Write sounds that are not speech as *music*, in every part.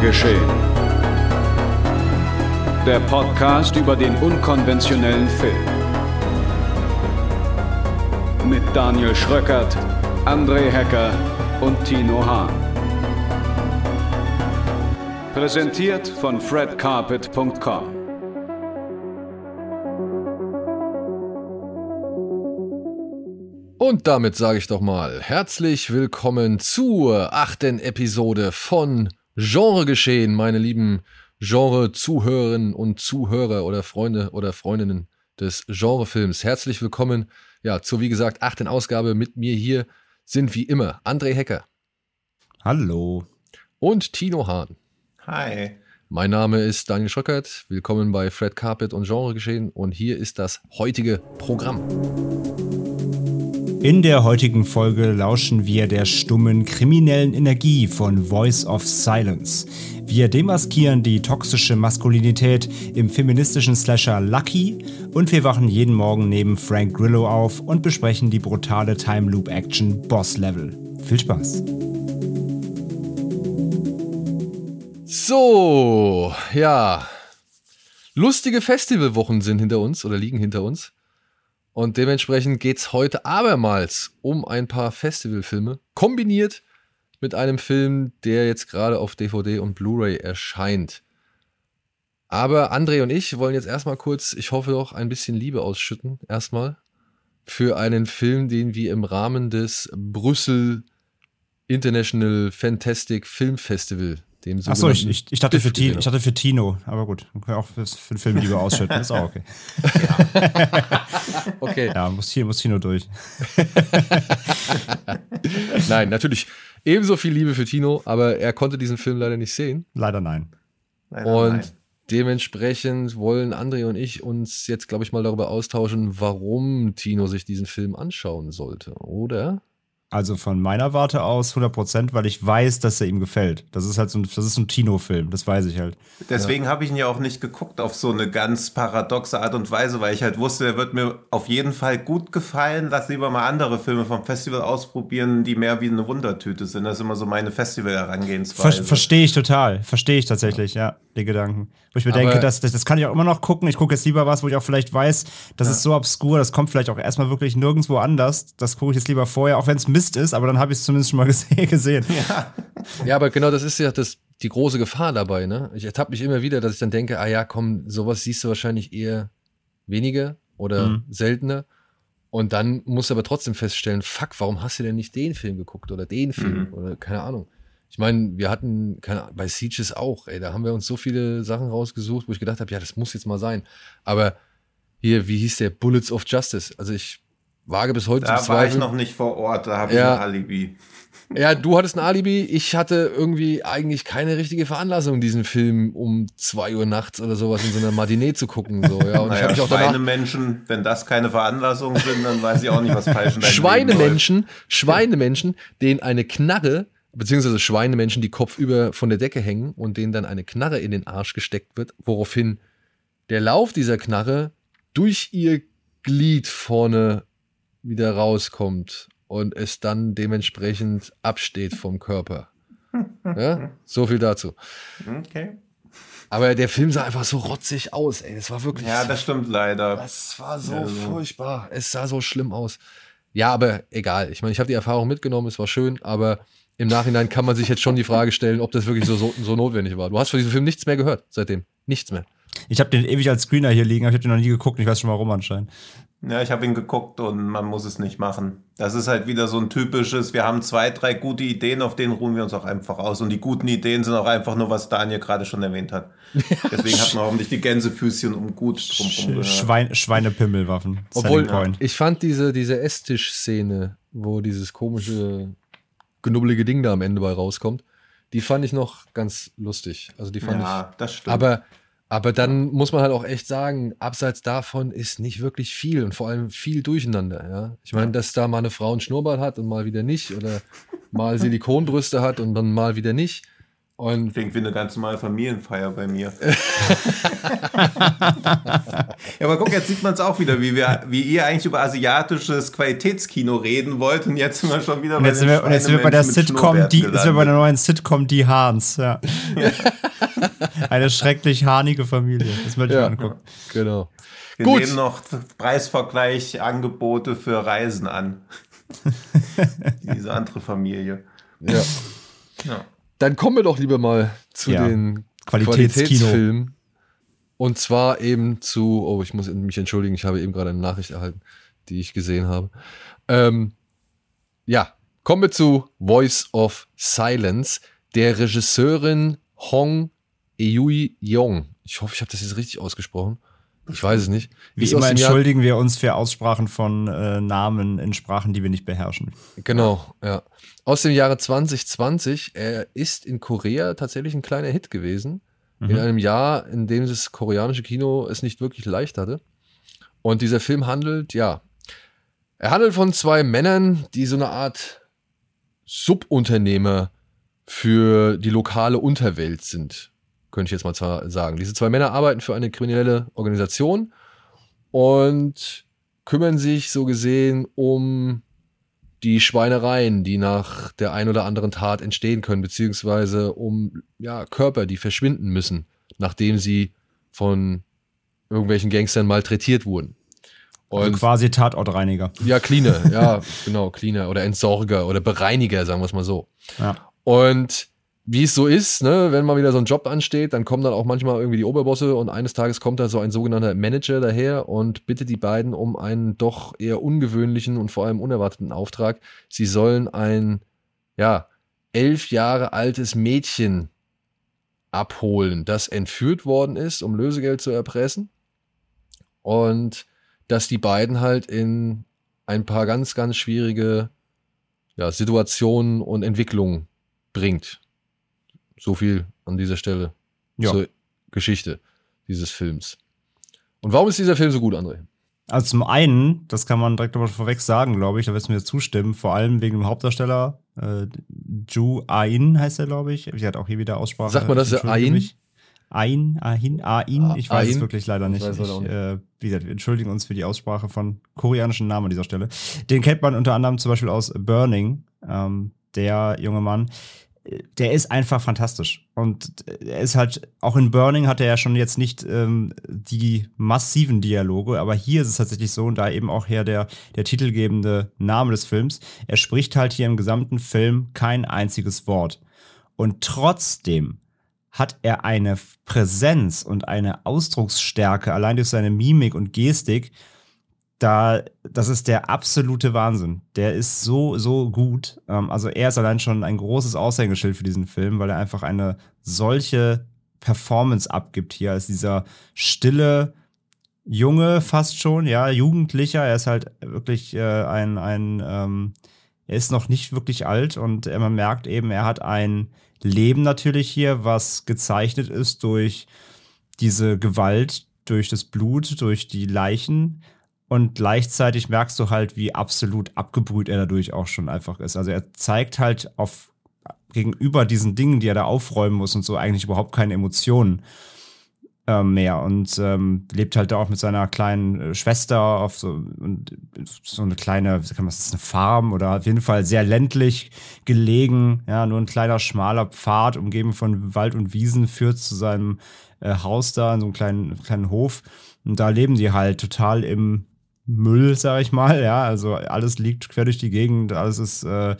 Geschehen. Der Podcast über den unkonventionellen Film. Mit Daniel Schröckert, André Hecker und Tino Hahn. Präsentiert von fredcarpet.com. Und damit sage ich doch mal herzlich willkommen zur achten Episode von Genre geschehen, meine lieben Genre-Zuhörerinnen und Zuhörer oder Freunde oder Freundinnen des Genrefilms. Herzlich willkommen, ja, zur wie gesagt achten Ausgabe mit mir hier sind wie immer André Hecker. Hallo. Und Tino Hahn. Hi. Mein Name ist Daniel Schröckert. Willkommen bei Fred Carpet und Genre geschehen und hier ist das heutige Programm. In der heutigen Folge lauschen wir der stummen kriminellen Energie von Voice of Silence. Wir demaskieren die toxische Maskulinität im feministischen Slasher Lucky und wir wachen jeden Morgen neben Frank Grillo auf und besprechen die brutale Time Loop Action Boss Level. Viel Spaß! So, ja. Lustige Festivalwochen sind hinter uns oder liegen hinter uns. Und dementsprechend geht es heute abermals um ein paar Festivalfilme, kombiniert mit einem Film, der jetzt gerade auf DVD und Blu-ray erscheint. Aber André und ich wollen jetzt erstmal kurz, ich hoffe doch, ein bisschen Liebe ausschütten. Erstmal für einen Film, den wir im Rahmen des Brüssel International Fantastic Film Festival dem Achso, ich, ich, ich, dachte für Tino, ich dachte für Tino, aber gut, auch für, für den Film lieber ausschütten, ist auch okay. Ja. *laughs* okay. Ja, muss, hier, muss Tino durch. *laughs* nein, natürlich ebenso viel Liebe für Tino, aber er konnte diesen Film leider nicht sehen. Leider nein. Leider und nein. dementsprechend wollen André und ich uns jetzt, glaube ich, mal darüber austauschen, warum Tino sich diesen Film anschauen sollte, oder? Also von meiner Warte aus 100% weil ich weiß, dass er ihm gefällt. Das ist halt so ein, das ist ein Tino-Film, das weiß ich halt. Deswegen ja. habe ich ihn ja auch nicht geguckt auf so eine ganz paradoxe Art und Weise, weil ich halt wusste, er wird mir auf jeden Fall gut gefallen. Lass lieber mal andere Filme vom Festival ausprobieren, die mehr wie eine Wundertüte sind. Das ist immer so meine Festival-Herangehensweise. Ver Verstehe ich total. Verstehe ich tatsächlich, ja, den Gedanken. Wo ich mir Aber denke, das, das, das, kann ich auch immer noch gucken. Ich gucke jetzt lieber was, wo ich auch vielleicht weiß, das ja. ist so obskur, das kommt vielleicht auch erstmal wirklich nirgendwo anders. Das gucke ich jetzt lieber vorher, auch wenn es Mist ist, aber dann habe ich es zumindest schon mal *laughs* gesehen. Ja. ja, aber genau das ist ja das, die große Gefahr dabei. Ne? Ich ertappe mich immer wieder, dass ich dann denke, ah ja, komm, sowas siehst du wahrscheinlich eher weniger oder mhm. seltener. Und dann musst du aber trotzdem feststellen, fuck, warum hast du denn nicht den Film geguckt oder den Film mhm. oder keine Ahnung. Ich meine, wir hatten, keine, bei Sieges auch, ey, da haben wir uns so viele Sachen rausgesucht, wo ich gedacht habe, ja, das muss jetzt mal sein. Aber hier, wie hieß der? Bullets of Justice. Also ich wage bis heute da zu war ich noch nicht vor Ort, da habe ja, ich ein Alibi. Ja, du hattest ein Alibi. Ich hatte irgendwie eigentlich keine richtige Veranlassung, diesen Film um 2 Uhr nachts oder sowas in so einer Matinee zu gucken. So, ja. Und naja, ich auch Schweinemenschen, wenn das keine Veranlassung sind, dann weiß ich auch nicht, was falsch deinem Schweinemenschen, Schweinemenschen, denen eine Knarre, beziehungsweise Schweinemenschen, die kopfüber von der Decke hängen und denen dann eine Knarre in den Arsch gesteckt wird, woraufhin der Lauf dieser Knarre durch ihr Glied vorne wieder rauskommt und es dann dementsprechend absteht vom Körper. *laughs* Ja, so viel dazu. Okay. Aber der Film sah einfach so rotzig aus, ey. Das war wirklich. Ja, das stimmt leider. Das war so also. furchtbar. Es sah so schlimm aus. Ja, aber egal. Ich meine, ich habe die Erfahrung mitgenommen, es war schön, aber im Nachhinein kann man sich jetzt schon die Frage stellen, ob das wirklich so, so, so notwendig war. Du hast von diesem Film nichts mehr gehört seitdem. Nichts mehr. Ich habe den ewig als Screener hier liegen, aber ich habe den noch nie geguckt. Ich weiß schon warum anscheinend. Ja, ich habe ihn geguckt und man muss es nicht machen. Das ist halt wieder so ein typisches, wir haben zwei, drei gute Ideen, auf denen ruhen wir uns auch einfach aus. Und die guten Ideen sind auch einfach nur, was Daniel gerade schon erwähnt hat. *laughs* Deswegen hat man auch nicht die Gänsefüßchen um gut drumherum Schwein, Schweinepimmelwaffen. Obwohl, ich fand diese, diese Esstisch-Szene, wo dieses komische, knubbelige Ding da am Ende bei rauskommt, die fand ich noch ganz lustig. Also die fand ja, ich. das stimmt. Aber aber dann muss man halt auch echt sagen, abseits davon ist nicht wirklich viel und vor allem viel Durcheinander. Ja? Ich meine, dass da mal eine Frau einen Schnurrbart hat und mal wieder nicht oder mal Silikonbrüste hat und dann mal wieder nicht. Und Klingt wie eine ganz normale Familienfeier bei mir. *laughs* ja, aber guck, jetzt sieht man es auch wieder, wie, wir, wie ihr eigentlich über asiatisches Qualitätskino reden wollt und jetzt sind wir schon wieder Und jetzt, sind wir, und jetzt sind wir bei der Sitcom, die, jetzt sind wir bei der neuen Sitcom Die Hahns. Ja. *laughs* Eine schrecklich hahnige Familie. Das möchte ich ja, mal angucken. genau. Wir Gut. nehmen noch Preisvergleich Angebote für Reisen an. *laughs* Diese andere Familie. Ja. Ja. Dann kommen wir doch lieber mal zu Ja. den. Qualitätsfilmen. Und zwar eben zu, oh, ich muss mich entschuldigen, ich habe eben gerade eine Nachricht erhalten, die ich gesehen habe. Ähm, ja, kommen wir zu Voice of Silence, der Regisseurin Hong Eui Yong. Ich hoffe, ich habe das jetzt richtig ausgesprochen. Ich weiß es nicht. Wie Ist immer dem Jahr- entschuldigen wir uns für Aussprachen von äh, Namen in Sprachen, die wir nicht beherrschen. Genau, ja. Aus dem Jahre 2020. Er ist in Korea tatsächlich ein kleiner Hit gewesen. In einem Jahr, in dem das koreanische Kino es nicht wirklich leicht hatte. Und dieser Film handelt, ja, er handelt von zwei Männern, die so eine Art Subunternehmer für die lokale Unterwelt sind. Könnte ich jetzt mal zwar sagen. Diese zwei Männer arbeiten für eine kriminelle Organisation und kümmern sich so gesehen um die Schweinereien, die nach der ein oder anderen Tat entstehen können, beziehungsweise um ja, Körper, die verschwinden müssen, nachdem sie von irgendwelchen Gangstern malträtiert wurden. Und Also quasi Tatortreiniger. ja, Cleaner, ja, *laughs* genau, Cleaner oder Entsorger oder Bereiniger, sagen wir es mal so. Ja. Und wie es so ist, ne, wenn mal wieder so ein Job ansteht, dann kommen dann auch manchmal irgendwie die Oberbosse und eines Tages kommt da so ein sogenannter Manager daher und bittet die beiden um einen doch eher ungewöhnlichen und vor allem unerwarteten Auftrag. Sie sollen ein, ja, elf Jahre altes Mädchen abholen, das entführt worden ist, um Lösegeld zu erpressen. Und dass die beiden halt in ein paar ganz, ganz schwierige ja, Situationen und Entwicklungen bringt. So viel an dieser Stelle Ja. zur Geschichte dieses Films. Und warum ist dieser Film so gut, André? Also zum einen, das kann man direkt mal vorweg sagen, glaube ich, da wirst du mir zustimmen, vor allem wegen dem Hauptdarsteller, äh, Ju Ain heißt er, glaube ich. Sie hat auch hier wieder Aussprache. Sagt man das, Ain? mich. Ain, Ahin, Ain, ich weiß es Ain? wirklich leider nicht. Ich äh, wie gesagt, wir entschuldigen uns für die Aussprache von koreanischen Namen an dieser Stelle. Den kennt man unter anderem zum Beispiel aus Burning, ähm, der junge Mann. Der ist einfach fantastisch. Und er ist halt, auch in Burning hat er ja schon jetzt nicht ähm, die massiven Dialoge, aber hier ist es tatsächlich so, und da eben auch her der, der titelgebende Name des Films, er spricht halt hier im gesamten Film kein einziges Wort. Und trotzdem hat er eine Präsenz und eine Ausdrucksstärke, allein durch seine Mimik und Gestik, da, das ist der absolute Wahnsinn. Der ist so, so gut. Ähm, also er ist allein schon ein großes Aushängeschild für diesen Film, weil er einfach eine solche Performance abgibt hier als dieser stille Junge fast schon, ja, Jugendlicher. Er ist halt wirklich äh, ein, ein ähm, er ist noch nicht wirklich alt und man merkt eben, er hat ein Leben natürlich hier, was gezeichnet ist durch diese Gewalt, durch das Blut, durch die Leichen. Und gleichzeitig merkst du halt, wie absolut abgebrüht er dadurch auch schon einfach ist. Also er zeigt halt auf gegenüber diesen Dingen, die er da aufräumen muss und so eigentlich überhaupt keine Emotionen ähm, mehr. Und ähm, lebt halt da auch mit seiner kleinen äh, Schwester auf so, und, so eine kleine, wie kann man das, eine Farm oder auf jeden Fall sehr ländlich gelegen, ja, nur ein kleiner schmaler Pfad, umgeben von Wald und Wiesen, führt zu seinem äh, Haus da, in so einem kleinen, kleinen Hof. Und da leben die halt total im Müll, sag ich mal, ja, also alles liegt quer durch die Gegend, alles ist äh,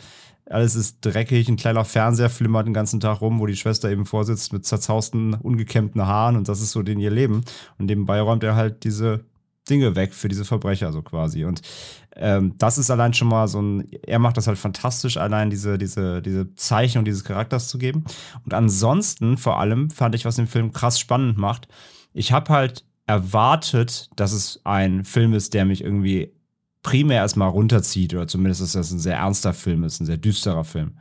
alles ist dreckig, ein kleiner Fernseher flimmert den ganzen Tag rum, wo die Schwester eben vorsitzt mit zerzausten, ungekämmten Haaren und das ist so den ihr Leben. Und nebenbei räumt er halt diese Dinge weg für diese Verbrecher so quasi. Und ähm, das ist allein schon mal so ein, er macht das halt fantastisch, allein diese, diese, diese Zeichnung dieses Charakters zu geben. Und ansonsten vor allem fand ich, was den Film krass spannend macht. Ich habe halt erwartet, dass es ein Film ist, der mich irgendwie primär erstmal runterzieht, oder zumindest, dass das ein sehr ernster Film ist, ein sehr düsterer Film.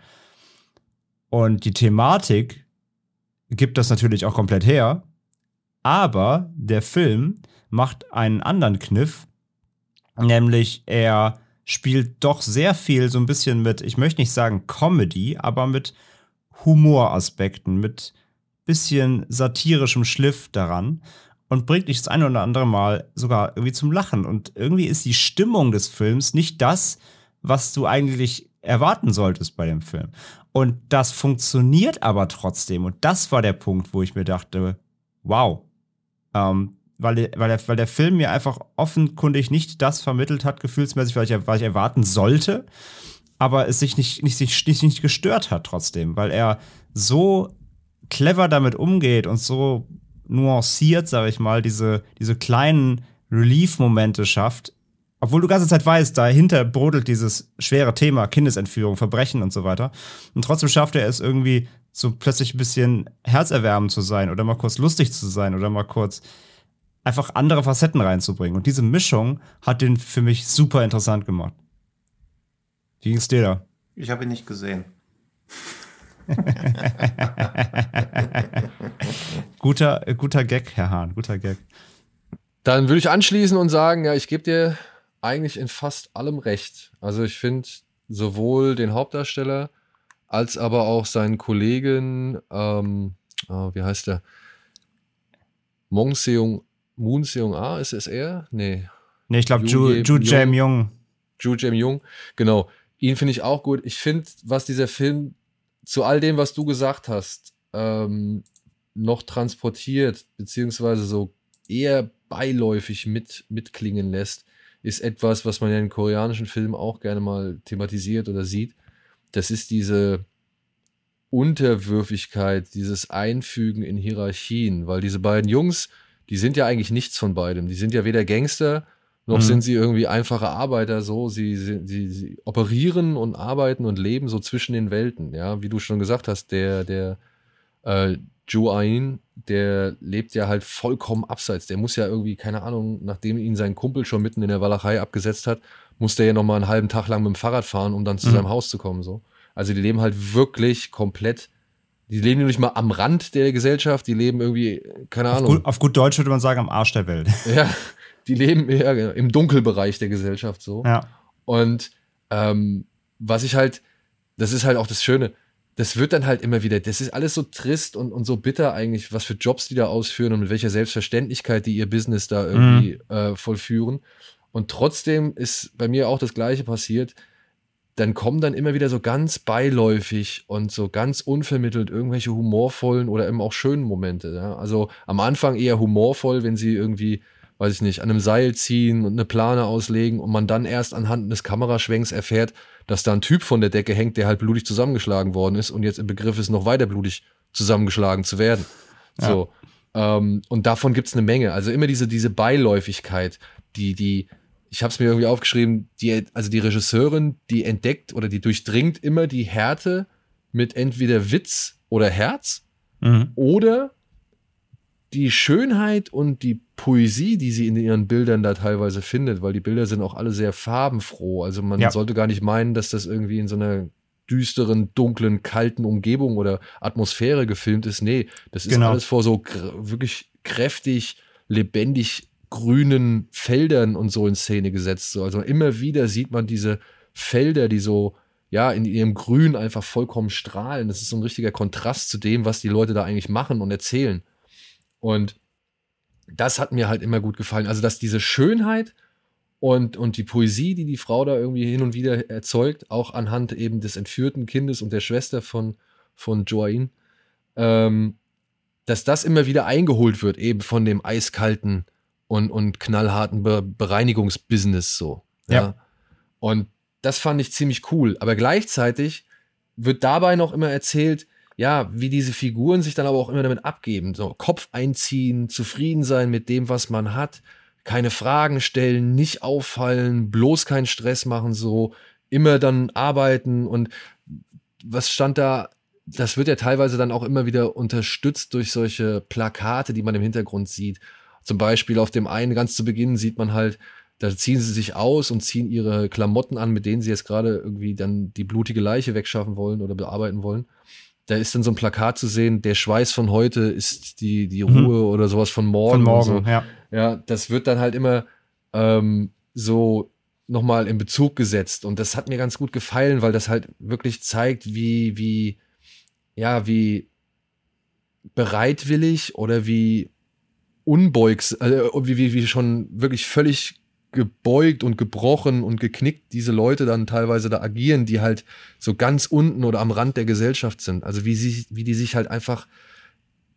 Und die Thematik gibt das natürlich auch komplett her, aber der Film macht einen anderen Kniff, nämlich er spielt doch sehr viel so ein bisschen mit, ich möchte nicht sagen Comedy, aber mit Humoraspekten, mit bisschen satirischem Schliff daran und bringt dich das eine oder andere Mal sogar irgendwie zum Lachen. Und irgendwie ist die Stimmung des Films nicht das, was du eigentlich erwarten solltest bei dem Film. Und das funktioniert aber trotzdem. Und das war der Punkt, wo ich mir dachte, wow. Ähm, weil, weil, der, weil der Film mir einfach offenkundig nicht das vermittelt hat, gefühlsmäßig, was ich, was ich erwarten sollte, aber es sich nicht, nicht, nicht, nicht, nicht gestört hat trotzdem, weil er so clever damit umgeht und so nuanciert, sag ich mal, diese, diese kleinen Relief-Momente schafft, obwohl du ganze Zeit weißt, dahinter brodelt dieses schwere Thema Kindesentführung, Verbrechen und so weiter. Und trotzdem schafft er es irgendwie so plötzlich ein bisschen herzerwärmend zu sein oder mal kurz lustig zu sein oder mal kurz einfach andere Facetten reinzubringen. Und diese Mischung hat den für mich super interessant gemacht. Wie ging's dir da? Ich habe ihn nicht gesehen. *laughs* guter, guter Gag, Herr Hahn, guter Gag. Dann würde ich anschließen und sagen, ja, ich gebe dir eigentlich in fast allem recht. Also ich finde sowohl den Hauptdarsteller als aber auch seinen Kollegen, ähm, oh, wie heißt der? Mong Seung, Moon Seung A, ist es er? Nee. Nee, ich glaube Ju, Ju Jae Jung. Ju Jae Jung, genau. Ihn finde ich auch gut. Ich finde, was dieser Film zu all dem, was du gesagt hast, ähm, noch transportiert, beziehungsweise so eher beiläufig mit, mitklingen lässt, ist etwas, was man ja in koreanischen Filmen auch gerne mal thematisiert oder sieht. Das ist diese Unterwürfigkeit, dieses Einfügen in Hierarchien, weil diese beiden Jungs, die sind ja eigentlich nichts von beidem. Die sind ja weder Gangster, noch mhm. sind sie irgendwie einfache Arbeiter so. Sie, sie, sie, sie, operieren und arbeiten und leben so zwischen den Welten. Ja, wie du schon gesagt hast, der, der äh, Joe Ain, der lebt ja halt vollkommen abseits. Der muss ja irgendwie, keine Ahnung, nachdem ihn sein Kumpel schon mitten in der Walachei abgesetzt hat, muss der ja nochmal einen halben Tag lang mit dem Fahrrad fahren, um dann zu mhm. seinem Haus zu kommen. So. Also die leben halt wirklich komplett, die leben nicht mal am Rand der Gesellschaft, die leben irgendwie, keine Ahnung. Auf gut, auf gut Deutsch würde man sagen, am Arsch der Welt. Ja, *laughs* die leben ja, im Dunkelbereich der Gesellschaft so. Ja. Und ähm, was ich halt, das ist halt auch das Schöne, das wird dann halt immer wieder, das ist alles so trist und, und so bitter eigentlich, was für Jobs die da ausführen und mit welcher Selbstverständlichkeit die ihr Business da irgendwie mhm. äh, vollführen. Und trotzdem ist bei mir auch das Gleiche passiert. Dann kommen dann immer wieder so ganz beiläufig und so ganz unvermittelt irgendwelche humorvollen oder eben auch schönen Momente. Ja? Also am Anfang eher humorvoll, wenn sie irgendwie weiß ich nicht, an einem Seil ziehen und eine Plane auslegen und man dann erst anhand des Kameraschwenks erfährt, dass da ein Typ von der Decke hängt, der halt blutig zusammengeschlagen worden ist und jetzt im Begriff ist, noch weiter blutig zusammengeschlagen zu werden. Ja. So. Ähm, und davon gibt es eine Menge. Also immer diese, diese Beiläufigkeit, die, die, ich habe es mir irgendwie aufgeschrieben, die, also die Regisseurin, die entdeckt oder die durchdringt immer die Härte mit entweder Witz oder Herz mhm. oder die Schönheit und die Poesie, die sie in ihren Bildern da teilweise findet, weil die Bilder sind auch alle sehr farbenfroh. Also man ja. sollte gar nicht meinen, dass das irgendwie in so einer düsteren, dunklen, kalten Umgebung oder Atmosphäre gefilmt ist. Nee, das ist genau. alles vor so wirklich kräftig, lebendig grünen Feldern und so in Szene gesetzt. So, also immer wieder sieht man diese Felder, die so ja, in ihrem Grün einfach vollkommen strahlen. Das ist so ein richtiger Kontrast zu dem, was die Leute da eigentlich machen und erzählen. Und das hat mir halt immer gut gefallen. Also, dass diese Schönheit und, und die Poesie, die die Frau da irgendwie hin und wieder erzeugt, auch anhand eben des entführten Kindes und der Schwester von, von Joain, ähm, dass das immer wieder eingeholt wird, eben von dem eiskalten und, und knallharten Be Bereinigungsbusiness so. Ja. ja. Und das fand ich ziemlich cool. Aber gleichzeitig wird dabei noch immer erzählt, ja, wie diese Figuren sich dann aber auch immer damit abgeben. So Kopf einziehen, zufrieden sein mit dem, was man hat, keine Fragen stellen, nicht auffallen, bloß keinen Stress machen, so immer dann arbeiten und was stand da? Das wird ja teilweise dann auch immer wieder unterstützt durch solche Plakate, die man im Hintergrund sieht. Zum Beispiel auf dem einen ganz zu Beginn sieht man halt, da ziehen sie sich aus und ziehen ihre Klamotten an, mit denen sie jetzt gerade irgendwie dann die blutige Leiche wegschaffen wollen oder bearbeiten wollen da ist dann so ein Plakat zu sehen, der Schweiß von heute ist die, die mhm. Ruhe mhm. oder sowas von morgen. Von morgen, so. ja. Ja, das wird dann halt immer ähm, so nochmal in Bezug gesetzt. Und das hat mir ganz gut gefallen, weil das halt wirklich zeigt, wie, wie, ja, wie bereitwillig oder wie unbeugs, äh, wie, wie, wie schon wirklich völlig gebeugt und gebrochen und geknickt diese Leute dann teilweise da agieren, die halt so ganz unten oder am Rand der Gesellschaft sind. Also wie sie, wie die sich halt einfach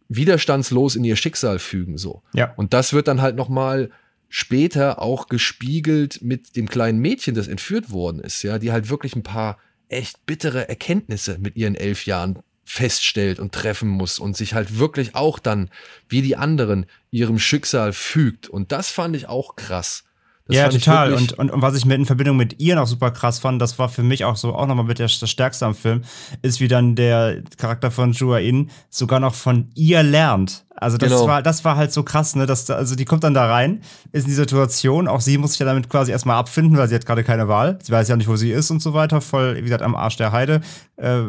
widerstandslos in ihr Schicksal fügen, so. Ja. Und das wird dann halt nochmal später auch gespiegelt mit dem kleinen Mädchen, das entführt worden ist, ja, die halt wirklich ein paar echt bittere Erkenntnisse mit ihren elf Jahren feststellt und treffen muss und sich halt wirklich auch dann, wie die anderen, ihrem Schicksal fügt. Und das fand ich auch krass. Das ja, total. Und, und, und was ich mit in Verbindung mit ihr noch super krass fand, das war für mich auch so auch nochmal mit der, das Stärkste am Film, ist, wie dann der Charakter von Juain sogar noch von ihr lernt. Also das Genau. war, das war halt so krass, ne? Dass da, also die kommt dann da rein, ist in die Situation, auch sie muss sich ja damit quasi erstmal abfinden, weil sie hat gerade keine Wahl. Sie weiß ja nicht, wo sie ist und so weiter, voll, wie gesagt, am Arsch der Heide. Äh,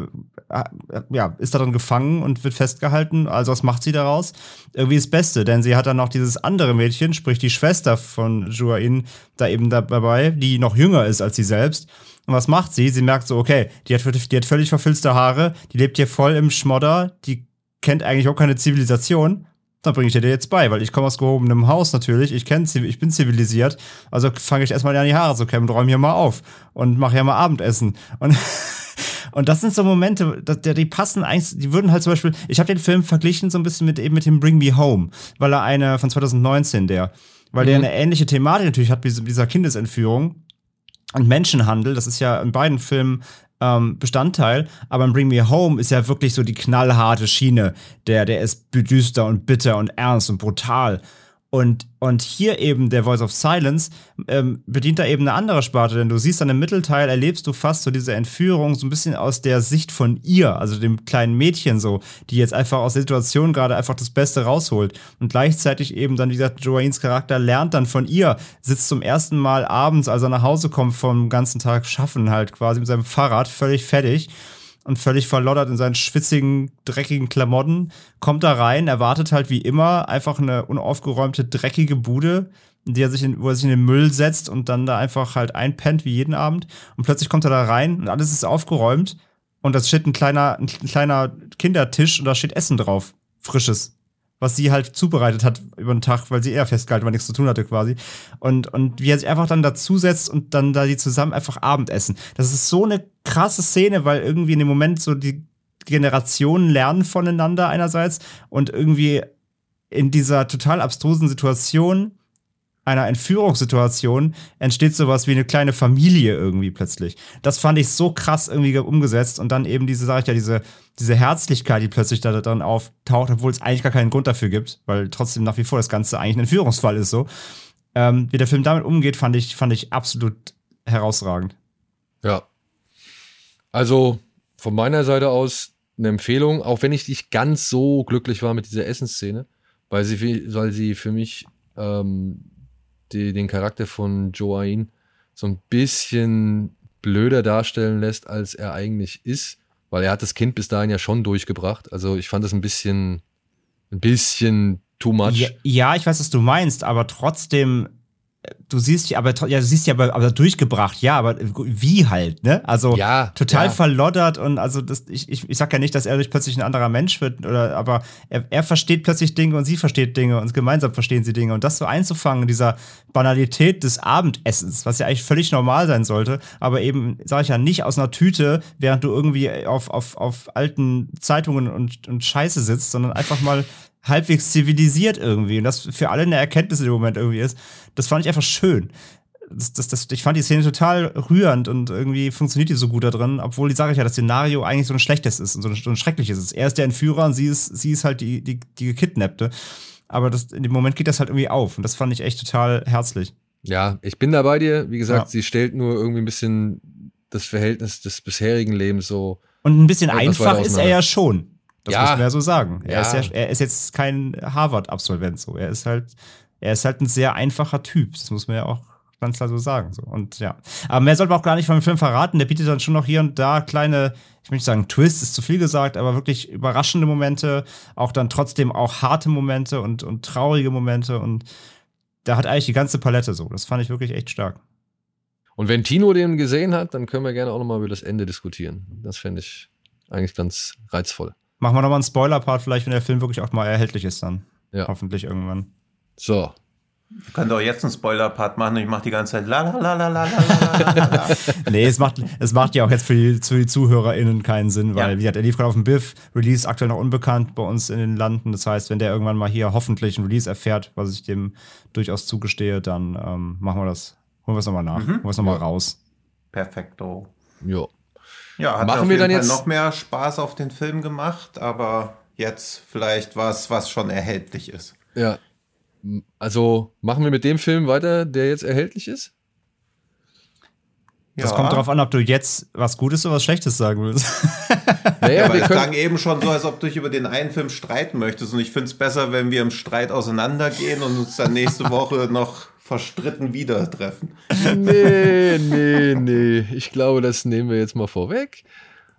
äh, ja, ist da drin gefangen und wird festgehalten. Also was macht sie daraus? Irgendwie das Beste, denn sie hat dann noch dieses andere Mädchen, sprich die Schwester von Juain, da eben dabei, die noch jünger ist als sie selbst. Und was macht sie? Sie merkt so, okay, die hat, die hat völlig verfilzte Haare, die lebt hier voll im Schmodder, die kennt eigentlich auch keine Zivilisation. Dann bringe ich dir jetzt bei, weil ich komme aus gehobenem Haus natürlich, ich kenn, ich bin zivilisiert, also fange ich erstmal an die Haare zu kämmen räume hier mal auf und mache ja mal Abendessen. Und *laughs* Und das sind so Momente, die, die passen eigentlich, die würden halt zum Beispiel, ich habe den Film verglichen so ein bisschen mit eben mit dem Bring Me Home, weil er eine von 2019, der, weil der Mhm. eine ähnliche Thematik natürlich hat, wie dieser Kindesentführung und Menschenhandel, das ist ja in beiden Filmen ähm, Bestandteil, aber in Bring Me Home ist ja wirklich so die knallharte Schiene, der, der ist düster und bitter und ernst und brutal. Und, und hier eben der Voice of Silence ähm, bedient da eben eine andere Sparte, denn du siehst dann im Mittelteil, erlebst du fast so diese Entführung so ein bisschen aus der Sicht von ihr, also dem kleinen Mädchen so, die jetzt einfach aus der Situation gerade einfach das Beste rausholt. Und gleichzeitig eben dann, wie gesagt, Joaquins Charakter lernt dann von ihr, sitzt zum ersten Mal abends, als er nach Hause kommt vom ganzen Tag Schaffen halt quasi mit seinem Fahrrad, völlig fertig und völlig verloddert in seinen schwitzigen, dreckigen Klamotten, kommt da rein, erwartet halt wie immer einfach eine unaufgeräumte, dreckige Bude, in der er sich in, wo er sich in den Müll setzt und dann da einfach halt einpennt wie jeden Abend. Und plötzlich kommt er da rein und alles ist aufgeräumt und da steht ein kleiner, ein kleiner Kindertisch und da steht Essen drauf. Frisches. Was sie halt zubereitet hat über den Tag, weil sie eher festgehalten, weil nichts zu tun hatte quasi. Und, und wie er sich einfach dann dazusetzt und dann da die zusammen einfach Abendessen. Das ist so eine krasse Szene, weil irgendwie in dem Moment so die Generationen lernen voneinander einerseits und irgendwie in dieser total abstrusen Situation einer Entführungssituation entsteht sowas wie eine kleine Familie irgendwie plötzlich. Das fand ich so krass irgendwie umgesetzt und dann eben diese, sag ich ja, diese, diese Herzlichkeit, die plötzlich da drin auftaucht, obwohl es eigentlich gar keinen Grund dafür gibt, weil trotzdem nach wie vor das Ganze eigentlich ein Entführungsfall ist so. Ähm, wie der Film damit umgeht, fand ich, fand ich absolut herausragend. Ja. Also von meiner Seite aus eine Empfehlung, auch wenn ich nicht ganz so glücklich war mit dieser Essensszene, weil sie, weil sie für mich ähm, die, den Charakter von Joain so ein bisschen blöder darstellen lässt, als er eigentlich ist, weil er hat das Kind bis dahin ja schon durchgebracht. Also ich fand das ein bisschen, ein bisschen too much. Ja, ja, ich weiß, was du meinst, aber trotzdem, du siehst ja, aber ja, du siehst ja, aber, aber durchgebracht, ja, aber wie halt, ne? Also Ja, total ja. verloddert und also das, ich, ich, ich sag ja nicht, dass er durch plötzlich ein anderer Mensch wird, oder aber er, er versteht plötzlich Dinge und sie versteht Dinge und gemeinsam verstehen sie Dinge. Und das so einzufangen, in dieser Banalität des Abendessens, was ja eigentlich völlig normal sein sollte, aber eben, sag ich ja, nicht aus einer Tüte, während du irgendwie auf, auf, auf alten Zeitungen und, und Scheiße sitzt, sondern einfach mal halbwegs zivilisiert irgendwie. Und das für alle eine Erkenntnis in dem Moment irgendwie ist. Das fand ich einfach schön. Das, das, das, ich fand die Szene total rührend und irgendwie funktioniert die so gut da drin, obwohl die sage ich ja, das Szenario eigentlich so ein schlechtes ist und so ein, so ein schreckliches ist. Er ist der Entführer und sie ist, sie ist halt die, die, die Gekidnappte. Aber das, in dem Moment geht das halt irgendwie auf und das fand ich echt total herzlich. Ja, ich bin da bei dir. Wie gesagt, Ja. sie stellt nur irgendwie ein bisschen das Verhältnis des bisherigen Lebens so. Und ein bisschen einfach ist er ja schon. Das Ja. muss man ja so sagen. Er, Ja. ist ja, er ist jetzt kein Harvard-Absolvent so. Er ist halt, er ist halt ein sehr einfacher Typ. Das muss man ja auch ganz klar so sagen. So. Und ja. Aber mehr sollte man auch gar nicht von dem Film verraten. Der bietet dann schon noch hier und da kleine, ich möchte nicht sagen, Twist ist zu viel gesagt, aber wirklich überraschende Momente, auch dann trotzdem auch harte Momente und, und traurige Momente. Und da hat eigentlich die ganze Palette so. Das fand ich wirklich echt stark. Und wenn Tino den gesehen hat, dann können wir gerne auch nochmal über das Ende diskutieren. Das fände ich eigentlich ganz reizvoll. Machen wir nochmal einen Spoiler-Part, vielleicht, wenn der Film wirklich auch mal erhältlich ist, dann. Ja. Hoffentlich irgendwann. So. Könnt ihr auch jetzt einen Spoiler-Part machen. Ich mache die ganze Zeit la la la la la la *laughs* nee, es macht, es macht ja auch jetzt für die, für die ZuhörerInnen keinen Sinn, weil, ja. wie gesagt, er lief gerade auf dem BIF. Release aktuell noch unbekannt bei uns in den Landen. Das heißt, wenn der irgendwann mal hier hoffentlich ein Release erfährt, was ich dem durchaus zugestehe, dann ähm, machen wir das. Holen wir es nochmal nach. Mhm. Holen wir es nochmal ja. raus. Perfekto. Ja. Ja, hat Machen auf wir jeden dann Fall jetzt- noch mehr Spaß auf den Film gemacht, aber jetzt vielleicht was, was schon erhältlich ist. Ja. Also machen wir mit dem Film weiter, der jetzt erhältlich ist? Das Ja. kommt darauf an, ob du jetzt was Gutes oder was Schlechtes sagen willst. *laughs* Naja, Ja, aber wir klang eben schon so, als ob du dich über den einen Film streiten möchtest. Und ich finde es besser, wenn wir im Streit auseinandergehen und uns dann nächste *laughs* Woche noch verstritten wieder treffen. nee, nee, nee. Ich glaube, das nehmen wir jetzt mal vorweg.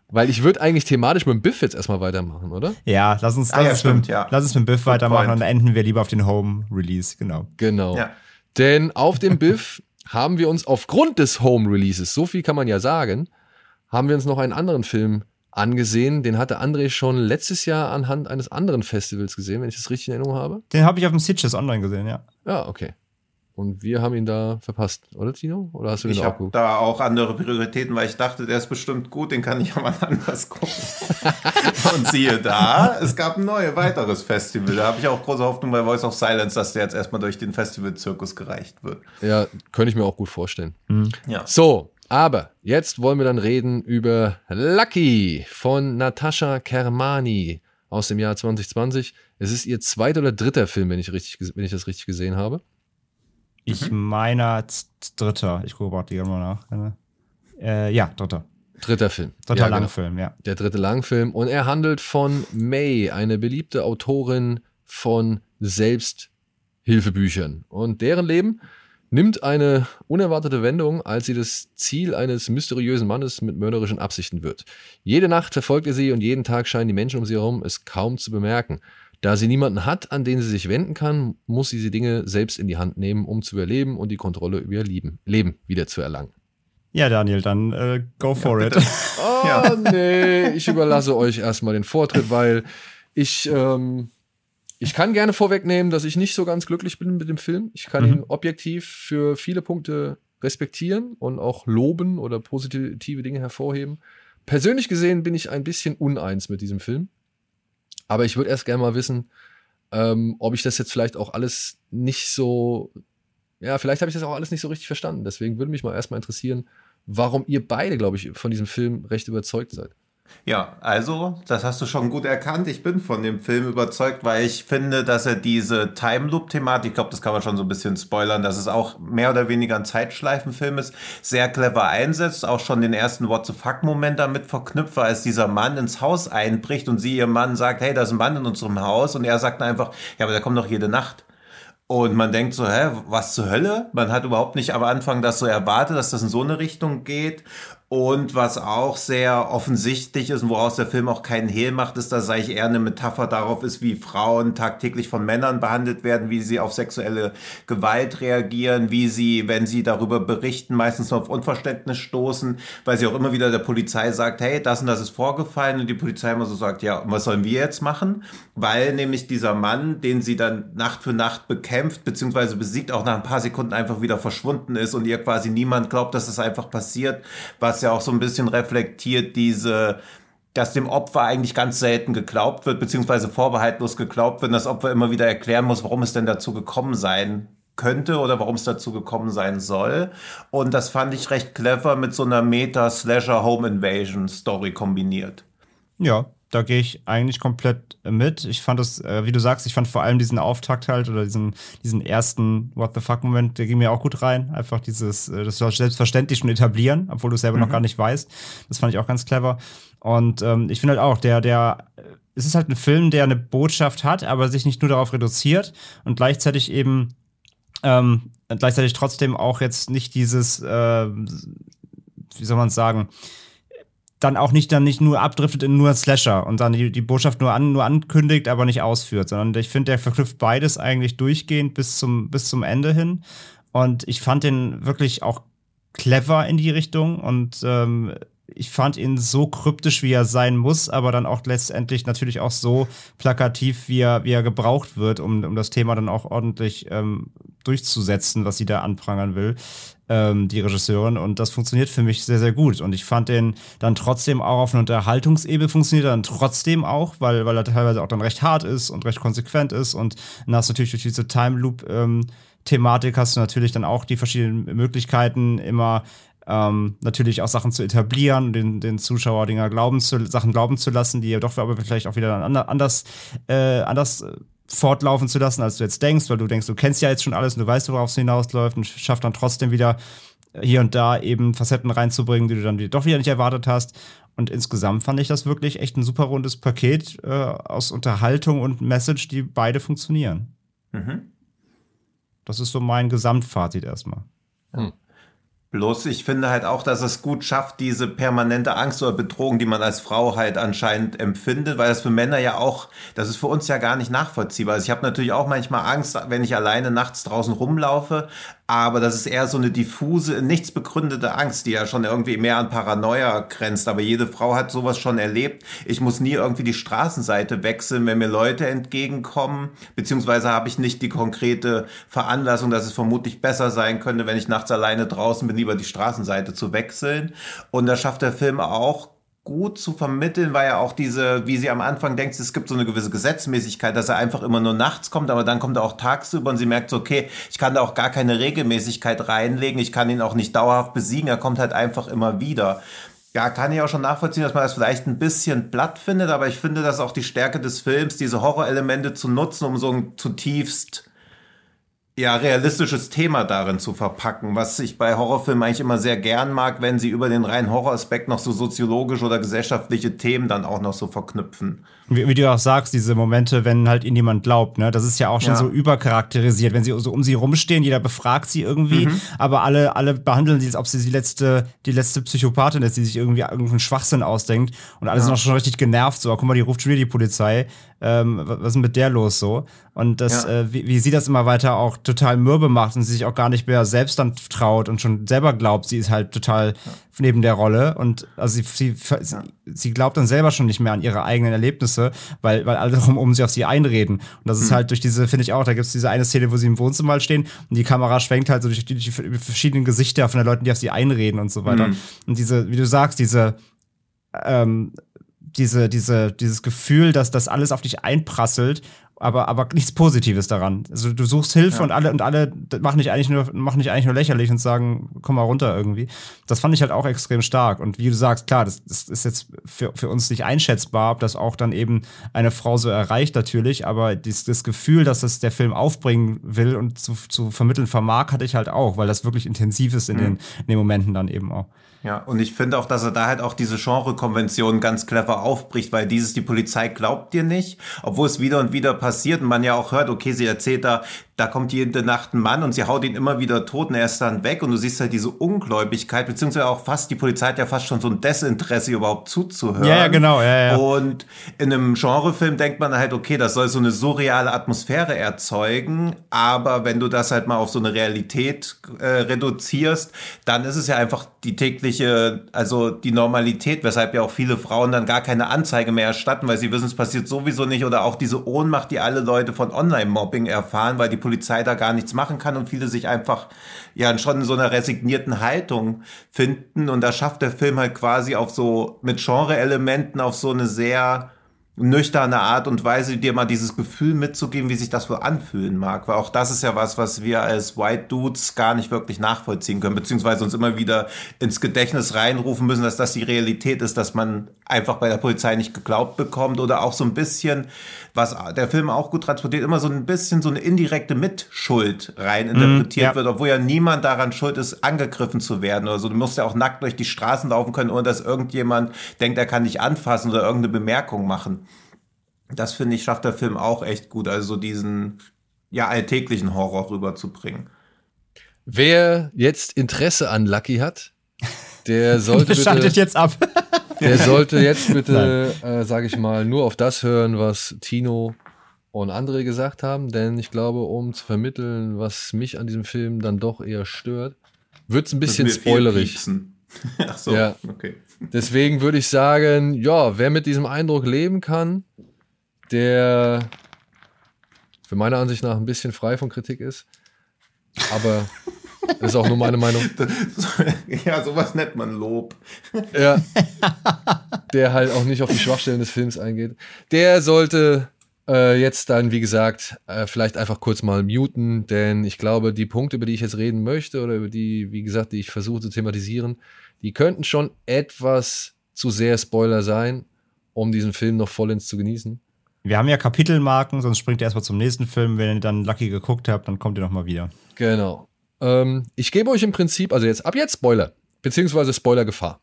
Weil ich würde eigentlich thematisch mit dem Biff jetzt erstmal weitermachen, oder? ja, lass uns, Ah, lass ja, uns, stimmt, mit, ja. lass uns mit Biff weitermachen point. und dann enden wir lieber auf den Home-Release, genau. Genau. Ja. Denn auf dem Biff haben wir uns aufgrund des Home Releases, so viel kann man ja sagen, haben wir uns noch einen anderen Film angesehen. Den hatte André schon letztes Jahr anhand eines anderen Festivals gesehen, wenn ich das richtig in Erinnerung habe. Den habe ich auf dem Sitches online gesehen, ja. Ja, okay. Und wir haben ihn da verpasst, oder Tino? Oder hast du den Ich auch habe geguckt? da auch andere Prioritäten, weil ich dachte, der ist bestimmt gut, den kann ich *laughs* auch mal anders gucken. *laughs* Und siehe da, es gab ein neues, weiteres Festival. Da habe ich auch große Hoffnung bei Voice of Silence, dass der jetzt erstmal durch den Festivalzirkus gereicht wird. Ja, könnte ich mir auch gut vorstellen. Ja. So, aber jetzt wollen wir dann reden über Lucky von Natascha Kermani aus dem Jahr 2020. Es ist ihr zweiter oder dritter Film, wenn ich, richtig, wenn ich das richtig gesehen habe. Ich meiner z- dritter. Ich gucke gerade mal nach. Äh, ja, dritter. Dritter Film. Dritter ja, genau. Langfilm, ja. Der dritte Langfilm. Und er handelt von May, eine beliebte Autorin von Selbsthilfebüchern. Und deren Leben nimmt eine unerwartete Wendung, als sie das Ziel eines mysteriösen Mannes mit mörderischen Absichten wird. Jede Nacht verfolgt er sie und jeden Tag scheinen die Menschen um sie herum es kaum zu bemerken. Da sie niemanden hat, an den sie sich wenden kann, muss sie die Dinge selbst in die Hand nehmen, um zu überleben und die Kontrolle über ihr Leben, Leben wieder zu erlangen. Ja, Daniel, dann äh, go for it. Oh, *laughs* *laughs* Ja. nee, ich überlasse euch erstmal den Vortritt, weil ich, ähm, ich kann gerne vorwegnehmen, dass ich nicht so ganz glücklich bin mit dem Film. Ich kann Mhm. ihn objektiv für viele Punkte respektieren und auch loben oder positive Dinge hervorheben. Persönlich gesehen bin ich ein bisschen uneins mit diesem Film. Aber ich würde erst gerne mal wissen, ähm, ob ich das jetzt vielleicht auch alles nicht so, ja, vielleicht habe ich das auch alles nicht so richtig verstanden. Deswegen würde mich mal erstmal interessieren, warum ihr beide, glaube ich, von diesem Film recht überzeugt seid. Ja, also, das hast du schon gut erkannt. Ich bin von dem Film überzeugt, weil ich finde, dass er diese Time Loop-Thematik, ich glaube, das kann man schon so ein bisschen spoilern, dass es auch mehr oder weniger ein Zeitschleifenfilm ist, sehr clever einsetzt, auch schon den ersten What the fuck-Moment damit verknüpft, als dieser Mann ins Haus einbricht und sie ihr Mann sagt, hey, da ist ein Mann in unserem Haus und er sagt einfach, ja, aber der kommt doch jede Nacht. Und man denkt so, hä, was zur Hölle? Man hat überhaupt nicht am Anfang das so erwartet, dass das in so eine Richtung geht. Und was auch sehr offensichtlich ist und woraus der Film auch keinen Hehl macht, ist, dass eigentlich eher eine Metapher darauf ist, wie Frauen tagtäglich von Männern behandelt werden, wie sie auf sexuelle Gewalt reagieren, wie sie, wenn sie darüber berichten, meistens nur auf Unverständnis stoßen, weil sie auch immer wieder der Polizei sagt, hey, das und das ist vorgefallen und die Polizei immer so sagt, ja, was sollen wir jetzt machen? Weil nämlich dieser Mann, den sie dann Nacht für Nacht bekämpft, beziehungsweise besiegt, auch nach ein paar Sekunden einfach wieder verschwunden ist und ihr quasi niemand glaubt, dass es das einfach passiert, was ja auch so ein bisschen reflektiert diese dass dem Opfer eigentlich ganz selten geglaubt wird, beziehungsweise vorbehaltlos geglaubt wird, und das Opfer immer wieder erklären muss, warum es denn dazu gekommen sein könnte oder warum es dazu gekommen sein soll. Und das fand ich recht clever mit so einer Meta-Slasher-Home-Invasion-Story kombiniert. Ja, da gehe ich eigentlich komplett mit. Ich fand das, äh, wie du sagst, ich fand vor allem diesen Auftakt halt oder diesen, diesen ersten What the fuck-Moment, der ging mir auch gut rein. Einfach dieses, äh, das selbstverständlich schon etablieren, obwohl du es selber noch gar nicht weißt. Das fand ich auch ganz clever. Und ähm, ich finde halt auch, der, der, äh, es ist halt ein Film, der eine Botschaft hat, aber sich nicht nur darauf reduziert und gleichzeitig eben ähm, gleichzeitig trotzdem auch jetzt nicht dieses, äh, wie soll man es sagen, dann auch nicht dann nicht nur abdriftet in nur Slasher und dann die, die Botschaft nur, an, nur ankündigt, aber nicht ausführt, sondern ich finde, der verknüpft beides eigentlich durchgehend bis zum, bis zum Ende hin. Und ich fand den wirklich auch clever in die Richtung und ähm, ich fand ihn so kryptisch, wie er sein muss, aber dann auch letztendlich natürlich auch so plakativ, wie er, wie er gebraucht wird, um, um das Thema dann auch ordentlich ähm, durchzusetzen, was sie da anprangern will, ähm, die Regisseurin. Und das funktioniert für mich sehr, sehr gut. Und ich fand den dann trotzdem auch auf einer Unterhaltungsebene funktioniert dann trotzdem auch, weil, weil er teilweise auch dann recht hart ist und recht konsequent ist. Und dann hast du natürlich durch diese Time Loop ähm, Thematik hast du natürlich dann auch die verschiedenen Möglichkeiten, immer ähm, natürlich auch Sachen zu etablieren, den, den Zuschauer Dinger glauben zu, Sachen glauben zu lassen, die ja doch aber vielleicht auch wieder dann anders, äh, anders äh, fortlaufen zu lassen, als du jetzt denkst, weil du denkst, du kennst ja jetzt schon alles und du weißt, worauf es hinausläuft und schafft dann trotzdem wieder hier und da eben Facetten reinzubringen, die du dann doch wieder nicht erwartet hast. Und insgesamt fand ich das wirklich echt ein super rundes Paket äh, aus Unterhaltung und Message, die beide funktionieren. Mhm. Das ist so mein Gesamtfazit erstmal. Hm. Bloß ich finde halt auch, dass es gut schafft, diese permanente Angst oder Bedrohung, die man als Frau halt anscheinend empfindet, weil das für Männer ja auch, das ist für uns ja gar nicht nachvollziehbar. Also ich habe natürlich auch manchmal Angst, wenn ich alleine nachts draußen rumlaufe, aber das ist eher so eine diffuse, nichts begründete Angst, die ja schon irgendwie mehr an Paranoia grenzt. Aber jede Frau hat sowas schon erlebt. Ich muss nie irgendwie die Straßenseite wechseln, wenn mir Leute entgegenkommen, beziehungsweise habe ich nicht die konkrete Veranlassung, dass es vermutlich besser sein könnte, wenn ich nachts alleine draußen bin, lieber die Straßenseite zu wechseln. Und da schafft der Film auch gut zu vermitteln, weil ja auch diese, wie sie am Anfang denkt, es gibt so eine gewisse Gesetzmäßigkeit, dass er einfach immer nur nachts kommt, aber dann kommt er auch tagsüber und sie merkt so, okay, ich kann da auch gar keine Regelmäßigkeit reinlegen, ich kann ihn auch nicht dauerhaft besiegen, er kommt halt einfach immer wieder. Ja, kann ich auch schon nachvollziehen, dass man das vielleicht ein bisschen platt findet, aber ich finde, dass auch die Stärke des Films, diese Horrorelemente zu nutzen, um so ein zutiefst ja, realistisches Thema darin zu verpacken, was ich bei Horrorfilmen eigentlich immer sehr gern mag, wenn sie über den reinen Horroraspekt noch so soziologische oder gesellschaftliche Themen dann auch noch so verknüpfen. Wie, wie, du auch sagst, diese Momente, wenn halt ihnen jemand glaubt, ne, das ist ja auch schon ja. so übercharakterisiert, wenn sie so um sie rumstehen, jeder befragt sie irgendwie, mhm. aber alle, alle behandeln sie, als ob sie die letzte, die letzte Psychopathin ist, die sich irgendwie irgendeinen Schwachsinn ausdenkt und alle ja. sind auch schon richtig genervt, so, guck mal, die ruft schon wieder die Polizei, ähm, was ist mit der los so? Und das, ja. äh, wie, wie sie das immer weiter auch total mürbe macht und sie sich auch gar nicht mehr selbst dann traut und schon selber glaubt, sie ist halt total neben der Rolle und also sie, sie, sie glaubt dann selber schon nicht mehr an ihre eigenen Erlebnisse, weil, weil alle darum um sie auf sie einreden. Und das ist mhm. halt durch diese, finde ich auch, da gibt es diese eine Szene, wo sie im Wohnzimmer stehen und die Kamera schwenkt halt so durch die, die verschiedenen Gesichter von den Leuten, die auf sie einreden und so weiter. Mhm. Und diese, wie du sagst, diese ähm, diese, diese, dieses Gefühl, dass das alles auf dich einprasselt aber, aber nichts Positives daran. Also du suchst Hilfe ja. und alle und alle machen dich eigentlich nur machen dich eigentlich nur lächerlich und sagen, komm mal runter irgendwie. Das fand ich halt auch extrem stark. Und wie du sagst, klar, das, das ist jetzt für, für uns nicht einschätzbar, ob das auch dann eben eine Frau so erreicht natürlich, aber dies, das Gefühl, dass das der Film aufbringen will und zu, zu vermitteln vermag, hatte ich halt auch, weil das wirklich intensiv ist in, mhm. den, in den Momenten dann eben auch. Ja, und ich finde auch, dass er da halt auch diese Genre-Konvention ganz clever aufbricht, weil dieses, die Polizei glaubt dir nicht, obwohl es wieder und wieder passiert und man ja auch hört, okay, sie erzählt da, da kommt jede Nacht ein Mann und sie haut ihn immer wieder tot und er ist dann weg und du siehst halt diese Ungläubigkeit, beziehungsweise auch fast, die Polizei hat ja fast schon so ein Desinteresse überhaupt zuzuhören. Ja, ja genau, ja, ja. Und in einem Genrefilm denkt man halt, okay, das soll so eine surreale Atmosphäre erzeugen, aber wenn du das halt mal auf so eine Realität äh, reduzierst, dann ist es ja einfach die tägliche, also die Normalität, weshalb ja auch viele Frauen dann gar keine Anzeige mehr erstatten, weil sie wissen, es passiert sowieso nicht oder auch diese Ohnmacht, die alle Leute von Online-Mobbing erfahren, weil die Polizei da gar nichts machen kann und viele sich einfach ja schon in so einer resignierten Haltung finden. Und da schafft der Film halt quasi auf so mit Genre-Elementen auf so eine sehr nüchterne Art und Weise, dir mal dieses Gefühl mitzugeben, wie sich das wohl anfühlen mag. Weil auch das ist ja was, was wir als White Dudes gar nicht wirklich nachvollziehen können, beziehungsweise uns immer wieder ins Gedächtnis reinrufen müssen, dass das die Realität ist, dass man einfach bei der Polizei nicht geglaubt bekommt oder auch so ein bisschen, was der Film auch gut transportiert, immer so ein bisschen so eine indirekte Mitschuld rein interpretiert mm, ja. wird, obwohl ja niemand daran schuld ist, angegriffen zu werden oder so. Du musst ja auch nackt durch die Straßen laufen können, ohne dass irgendjemand denkt, er kann dich anfassen oder irgendeine Bemerkung machen das finde ich, schafft der Film auch echt gut, also so diesen ja alltäglichen Horror rüberzubringen. Wer jetzt Interesse an Lucky hat, der sollte *laughs* bitte, schaltet jetzt ab. Der sollte jetzt bitte, äh, sage ich mal, nur auf das hören, was Tino und andere gesagt haben, denn ich glaube, um zu vermitteln, was mich an diesem Film dann doch eher stört, wird es ein bisschen spoilerig. *laughs* Ach so, Ja. okay. Deswegen würde ich sagen, ja, wer mit diesem Eindruck leben kann, der für meine Ansicht nach ein bisschen frei von Kritik ist, aber das ist auch nur meine Meinung, *laughs* *laughs* ja, sowas nennt man Lob. *laughs* ja, der halt auch nicht auf die Schwachstellen des Films eingeht, der sollte äh, jetzt dann, wie gesagt, äh, vielleicht einfach kurz mal muten, denn ich glaube, die Punkte, über die ich jetzt reden möchte oder über die, wie gesagt, die ich versuche zu thematisieren, die könnten schon etwas zu sehr Spoiler sein, um diesen Film noch vollends zu genießen. Wir haben ja Kapitelmarken, sonst springt ihr erstmal zum nächsten Film. Wenn ihr dann Lucky geguckt habt, dann kommt ihr nochmal wieder. Genau. Ähm, ich gebe euch im Prinzip, also jetzt ab jetzt Spoiler, beziehungsweise Spoilergefahr.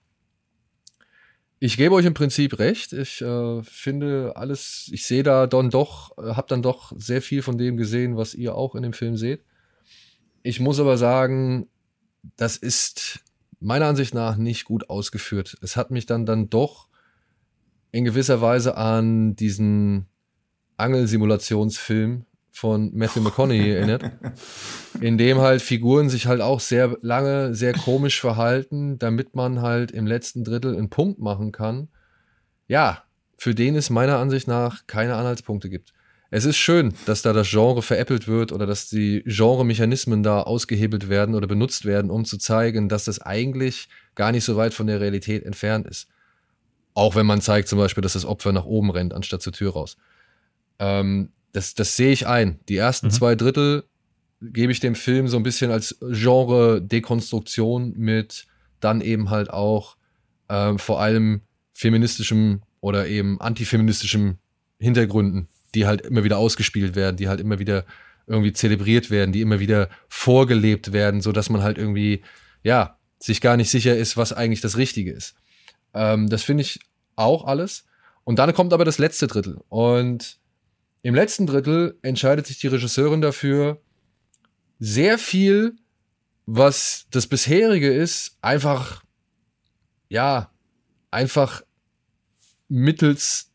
Ich gebe euch im Prinzip recht. Ich äh, finde alles, ich sehe da dann doch, äh, habe dann doch sehr viel von dem gesehen, was ihr auch in dem Film seht. Ich muss aber sagen, das ist meiner Ansicht nach nicht gut ausgeführt. Es hat mich dann dann doch in gewisser Weise an diesen Angelsimulationsfilm von Matthew McConaughey erinnert, in dem halt Figuren sich halt auch sehr lange, sehr komisch verhalten, damit man halt im letzten Drittel einen Punkt machen kann. Ja, für den es meiner Ansicht nach keine Anhaltspunkte gibt. Es ist schön, dass da das Genre veräppelt wird oder dass die Genre-Mechanismen da ausgehebelt werden oder benutzt werden, um zu zeigen, dass das eigentlich gar nicht so weit von der Realität entfernt ist. Auch wenn man zeigt zum Beispiel, dass das Opfer nach oben rennt, anstatt zur Tür raus. Ähm, das, das sehe ich ein. Die ersten Mhm. zwei Drittel gebe ich dem Film so ein bisschen als Genre-Dekonstruktion mit dann eben halt auch ähm, vor allem feministischem oder eben antifeministischem Hintergründen, die halt immer wieder ausgespielt werden, die halt immer wieder irgendwie zelebriert werden, die immer wieder vorgelebt werden, so dass man halt irgendwie, ja, sich gar nicht sicher ist, was eigentlich das Richtige ist. Ähm, das finde ich auch alles. Und dann kommt aber das letzte Drittel. Und im letzten Drittel entscheidet sich die Regisseurin dafür, sehr viel, was das bisherige ist, einfach, ja, einfach mittels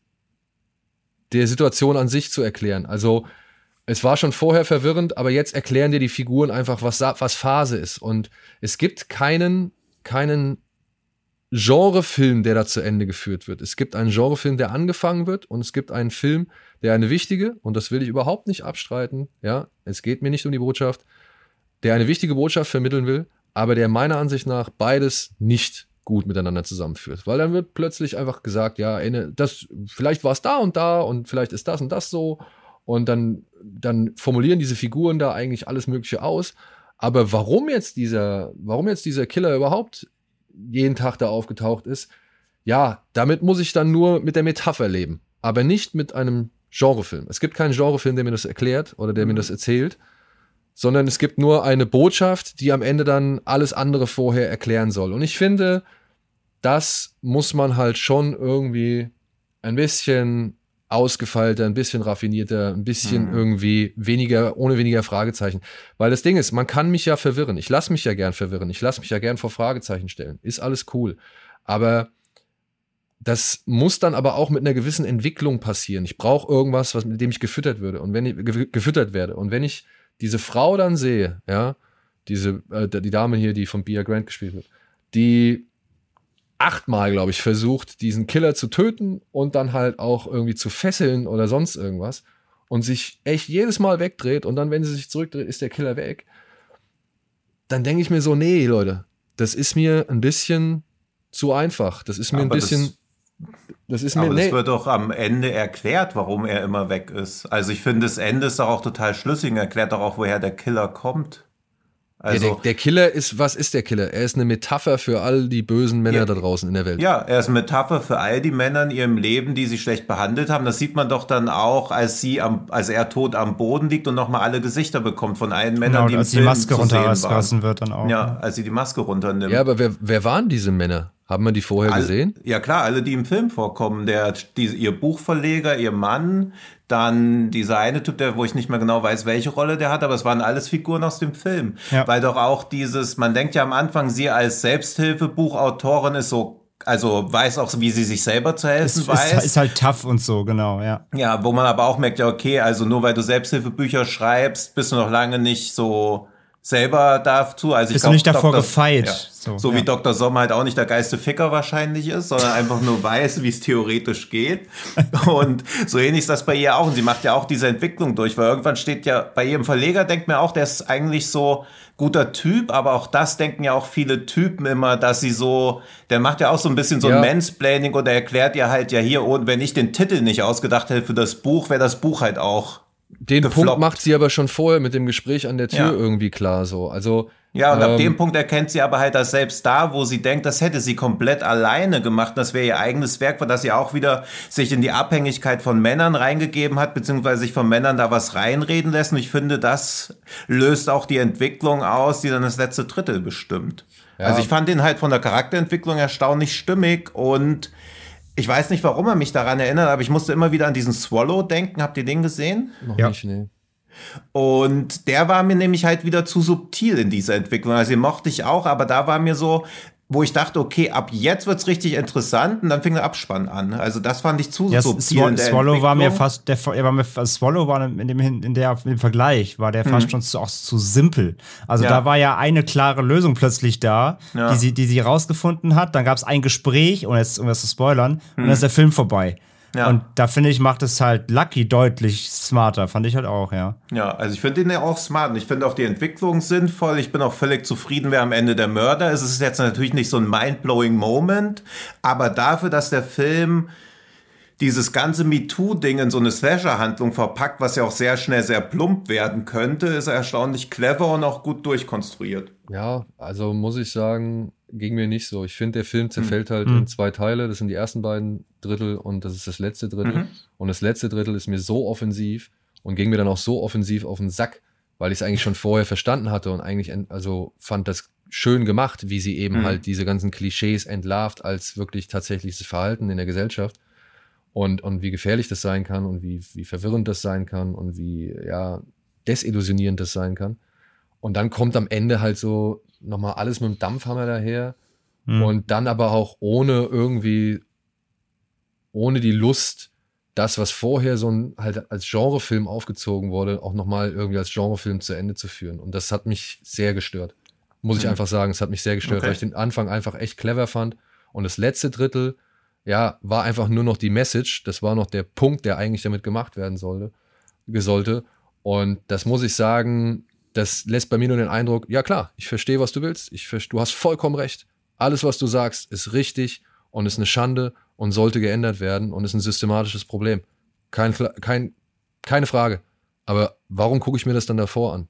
der Situation an sich zu erklären. Also es war schon vorher verwirrend, aber jetzt erklären dir die Figuren einfach, was, was Phase ist. Und es gibt keinen, keinen Genrefilm, der da zu Ende geführt wird. Es gibt einen Genrefilm, der angefangen wird und es gibt einen Film, der eine wichtige, und das will ich überhaupt nicht abstreiten, ja, es geht mir nicht um die Botschaft, der eine wichtige Botschaft vermitteln will, aber der meiner Ansicht nach beides nicht gut miteinander zusammenführt. Weil dann wird plötzlich einfach gesagt, ja, das, vielleicht war es da und da und vielleicht ist das und das so. Und dann, dann formulieren diese Figuren da eigentlich alles Mögliche aus. Aber warum jetzt dieser, warum jetzt dieser Killer überhaupt jeden Tag da aufgetaucht ist, ja, damit muss ich dann nur mit der Metapher leben, aber nicht mit einem Genrefilm. Es gibt keinen Genrefilm, der mir das erklärt oder der mir das erzählt, sondern es gibt nur eine Botschaft, die am Ende dann alles andere vorher erklären soll. Und ich finde, das muss man halt schon irgendwie ein bisschen ausgefeilter, ein bisschen raffinierter, ein bisschen Mhm. irgendwie weniger, ohne weniger Fragezeichen. Weil das Ding ist, man kann mich ja verwirren. Ich lasse mich ja gern verwirren. Ich lasse mich ja gern vor Fragezeichen stellen. Ist alles cool. Aber das muss dann aber auch mit einer gewissen Entwicklung passieren. Ich brauche irgendwas, was mit dem ich gefüttert würde und wenn ich ge gefüttert werde und wenn ich diese Frau dann sehe, ja, diese äh, die Dame hier, die von Bia Grant gespielt wird, die achtmal, glaube ich, versucht, diesen Killer zu töten und dann halt auch irgendwie zu fesseln oder sonst irgendwas und sich echt jedes Mal wegdreht und dann, wenn sie sich zurückdreht, ist der Killer weg. Dann denke ich mir so, nee, Leute, das ist mir ein bisschen zu einfach. Das ist mir ein Aber das- bisschen. Das, ist mir. Aber Nee, das wird doch am Ende erklärt, warum er immer weg ist. Also ich finde, das Ende ist doch auch total schlüssig und erklärt doch auch, woher der Killer kommt. ja, Also, der, der Killer ist, was ist der Killer? Er ist eine Metapher für all die bösen Männer Ja. da draußen in der Welt. ja, er ist eine Metapher für all die Männer in ihrem Leben, die sie schlecht behandelt haben. Das sieht man doch dann auch, als sie am, als er tot am Boden liegt und nochmal alle Gesichter bekommt von allen Männern, Genau, die im als die Film Maske sehen waren. runtergelassen wird dann auch. Ja, als sie die Maske runternimmt. Ja, aber wer, wer waren diese Männer? Haben wir die vorher All- gesehen? Ja klar, alle, die im Film vorkommen. Der, die, ihr Buchverleger, ihr Mann, dann dieser eine Typ, der, wo ich nicht mehr genau weiß, welche Rolle der hat, aber es waren alles Figuren aus dem Film. Ja. Weil doch auch dieses, man denkt ja am Anfang, sie als Selbsthilfebuchautorin ist so, also weiß auch, wie sie sich selber zu helfen Ist, weiß. ist, ist halt tough und so, genau, ja. Ja, wo man aber auch merkt, ja, okay, also nur weil du Selbsthilfebücher schreibst, bist du noch lange nicht so selber dazu. Also ich Bist glaub, du nicht davor Dr. gefeit? Ja. So, So, ja. wie Dr. Sommer halt auch nicht der geilste Ficker wahrscheinlich ist, sondern einfach nur weiß, wie es theoretisch geht. Und so ähnlich ist das bei ihr auch. Und sie macht ja auch diese Entwicklung durch, weil irgendwann steht ja bei ihrem Verleger, denkt mir auch, der ist eigentlich so guter Typ, aber auch das denken ja auch viele Typen immer, dass sie so, der macht ja auch so ein bisschen so Ja. ein Mansplaining oder erklärt ja halt ja hier, und wenn ich den Titel nicht ausgedacht hätte für das Buch, wäre das Buch halt auch Den gefloppt. Punkt macht sie aber schon vorher mit dem Gespräch an der Tür Ja. irgendwie klar so. Also Ja, und ab ähm, dem Punkt erkennt sie aber halt, dass selbst da, wo sie denkt, das hätte sie komplett alleine gemacht, das wäre ihr eigenes Werk, weil das sie auch wieder sich in die Abhängigkeit von Männern reingegeben hat, beziehungsweise sich von Männern da was reinreden lässt. Und ich finde, das löst auch die Entwicklung aus, die dann das letzte Drittel bestimmt. Ja. Also ich fand ihn halt von der Charakterentwicklung erstaunlich stimmig und ich weiß nicht, warum er mich daran erinnert, aber ich musste immer wieder an diesen Swallow denken. Habt ihr den gesehen? noch Ja. nicht, nee. Und der war mir nämlich halt wieder zu subtil in dieser Entwicklung. Also den mochte ich auch, aber da war mir so, wo ich dachte, okay, ab jetzt wird's richtig interessant und dann fing der Abspann an. Also das fand ich zu Ja, subtil. Swallow, in Swallow war mir fast, der, er war mir, Swallow war in dem, in der, in dem Vergleich, war der fast schon zu, auch zu simpel. Also Mhm. Ja. da war ja eine klare Lösung plötzlich da, Ja. die sie, die sie rausgefunden hat. Dann gab es ein Gespräch, ohne jetzt irgendwas zu spoilern, und Mhm. dann ist der Film vorbei. Ja. Und da finde ich, macht es halt Lucky deutlich smarter, fand ich halt auch, ja. Ja, also ich finde den ja auch smart und ich finde auch die Entwicklung sinnvoll. Ich bin auch völlig zufrieden, wer am Ende der Mörder ist. Es ist jetzt natürlich nicht so ein mind-blowing Moment, aber dafür, dass der Film dieses ganze MeToo-Ding in so eine Slasher-Handlung verpackt, was ja auch sehr schnell sehr plump werden könnte, ist er erstaunlich clever und auch gut durchkonstruiert. Ja, also muss ich sagen, ging mir nicht so. Ich finde, der Film zerfällt halt in zwei Teile. Das sind die ersten beiden Drittel und das ist das letzte Drittel. Und das letzte Drittel ist mir so offensiv und ging mir dann auch so offensiv auf den Sack, weil ich es eigentlich schon vorher verstanden hatte und eigentlich, ent- also fand das schön gemacht, wie sie eben Mhm. halt diese ganzen Klischees entlarvt als wirklich tatsächliches Verhalten in der Gesellschaft. Und, und wie gefährlich das sein kann und wie, wie verwirrend das sein kann und wie ja, desillusionierend das sein kann. Und dann kommt am Ende halt so nochmal alles mit dem Dampfhammer daher. Hm. Und dann aber auch ohne irgendwie, ohne die Lust, das, was vorher so ein, halt als Genrefilm aufgezogen wurde, auch nochmal irgendwie als Genrefilm zu Ende zu führen. Und das hat mich sehr gestört. Muss ich Mhm. einfach sagen, es hat mich sehr gestört, Okay. weil ich den Anfang einfach echt clever fand. Und das letzte Drittel, ja, war einfach nur noch die Message. Das war noch der Punkt, der eigentlich damit gemacht werden sollte, sollte. Und das muss ich sagen, das lässt bei mir nur den Eindruck, ja klar, ich verstehe, was du willst. Ich du hast vollkommen recht. Alles, was du sagst, ist richtig und ist eine Schande und sollte geändert werden und ist ein systematisches Problem. Kein, kein, keine Frage. Aber warum gucke ich mir das dann davor an?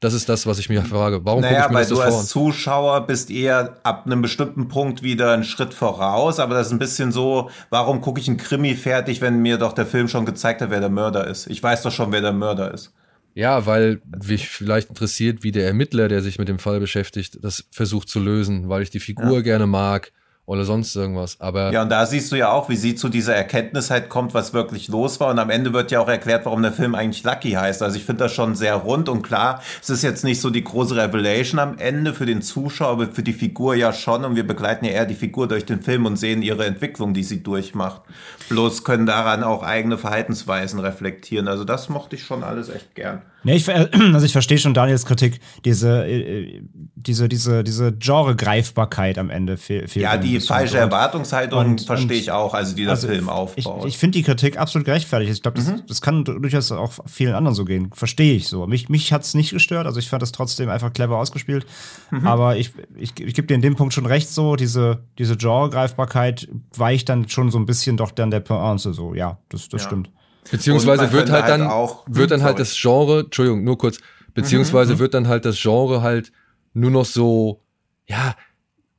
Das ist das, was ich mir frage. Warum gucke Naja, ich mir weil das du davor an? als Zuschauer bist eher ab einem bestimmten Punkt wieder einen Schritt voraus, aber das ist ein bisschen so, warum gucke ich einen Krimi fertig, wenn mir doch der Film schon gezeigt hat, wer der Mörder ist? Ich weiß doch schon, wer der Mörder ist. Ja, weil mich vielleicht interessiert, wie der Ermittler, der sich mit dem Fall beschäftigt, das versucht zu lösen, weil ich die Figur gerne mag oder sonst irgendwas. Aber Ja, und da siehst du ja auch, wie sie zu dieser Erkenntnis halt kommt, was wirklich los war. Und am Ende wird ja auch erklärt, warum der Film eigentlich Lucky heißt. Also ich finde das schon sehr rund und klar, es ist jetzt nicht so die große Revelation am Ende für den Zuschauer, aber für die Figur ja schon. Und wir begleiten ja eher die Figur durch den Film und sehen ihre Entwicklung, die sie durchmacht. Bloß können daran auch eigene Verhaltensweisen reflektieren. Also das mochte ich schon alles echt gern. Nee, ich, *clears throat* also ich verstehe schon Daniels Kritik, diese, äh, diese, diese, diese Genre-Greifbarkeit am Ende fe fehlt. Ja, die falsche Erwartungshaltung und- verstehe ich auch, also die das also Film Ich, aufbaut. ich finde die Kritik absolut gerechtfertigt. Ich glaube, das, Mhm. das kann du- durchaus auch vielen anderen so gehen. Verstehe ich so. Mich, mich hat es nicht gestört. Also ich fand das trotzdem einfach clever ausgespielt. Mhm. Aber ich, ich, ich gebe dir in dem Punkt schon recht so. Diese, diese Genre-Greifbarkeit weicht dann schon so ein bisschen doch dann der Pointe so. Ja, das, das Ja. stimmt. Beziehungsweise wird könnte halt dann, halt auch- wird dann halt das Genre, Entschuldigung, nur kurz, beziehungsweise wird dann halt das Genre halt nur noch so, ja,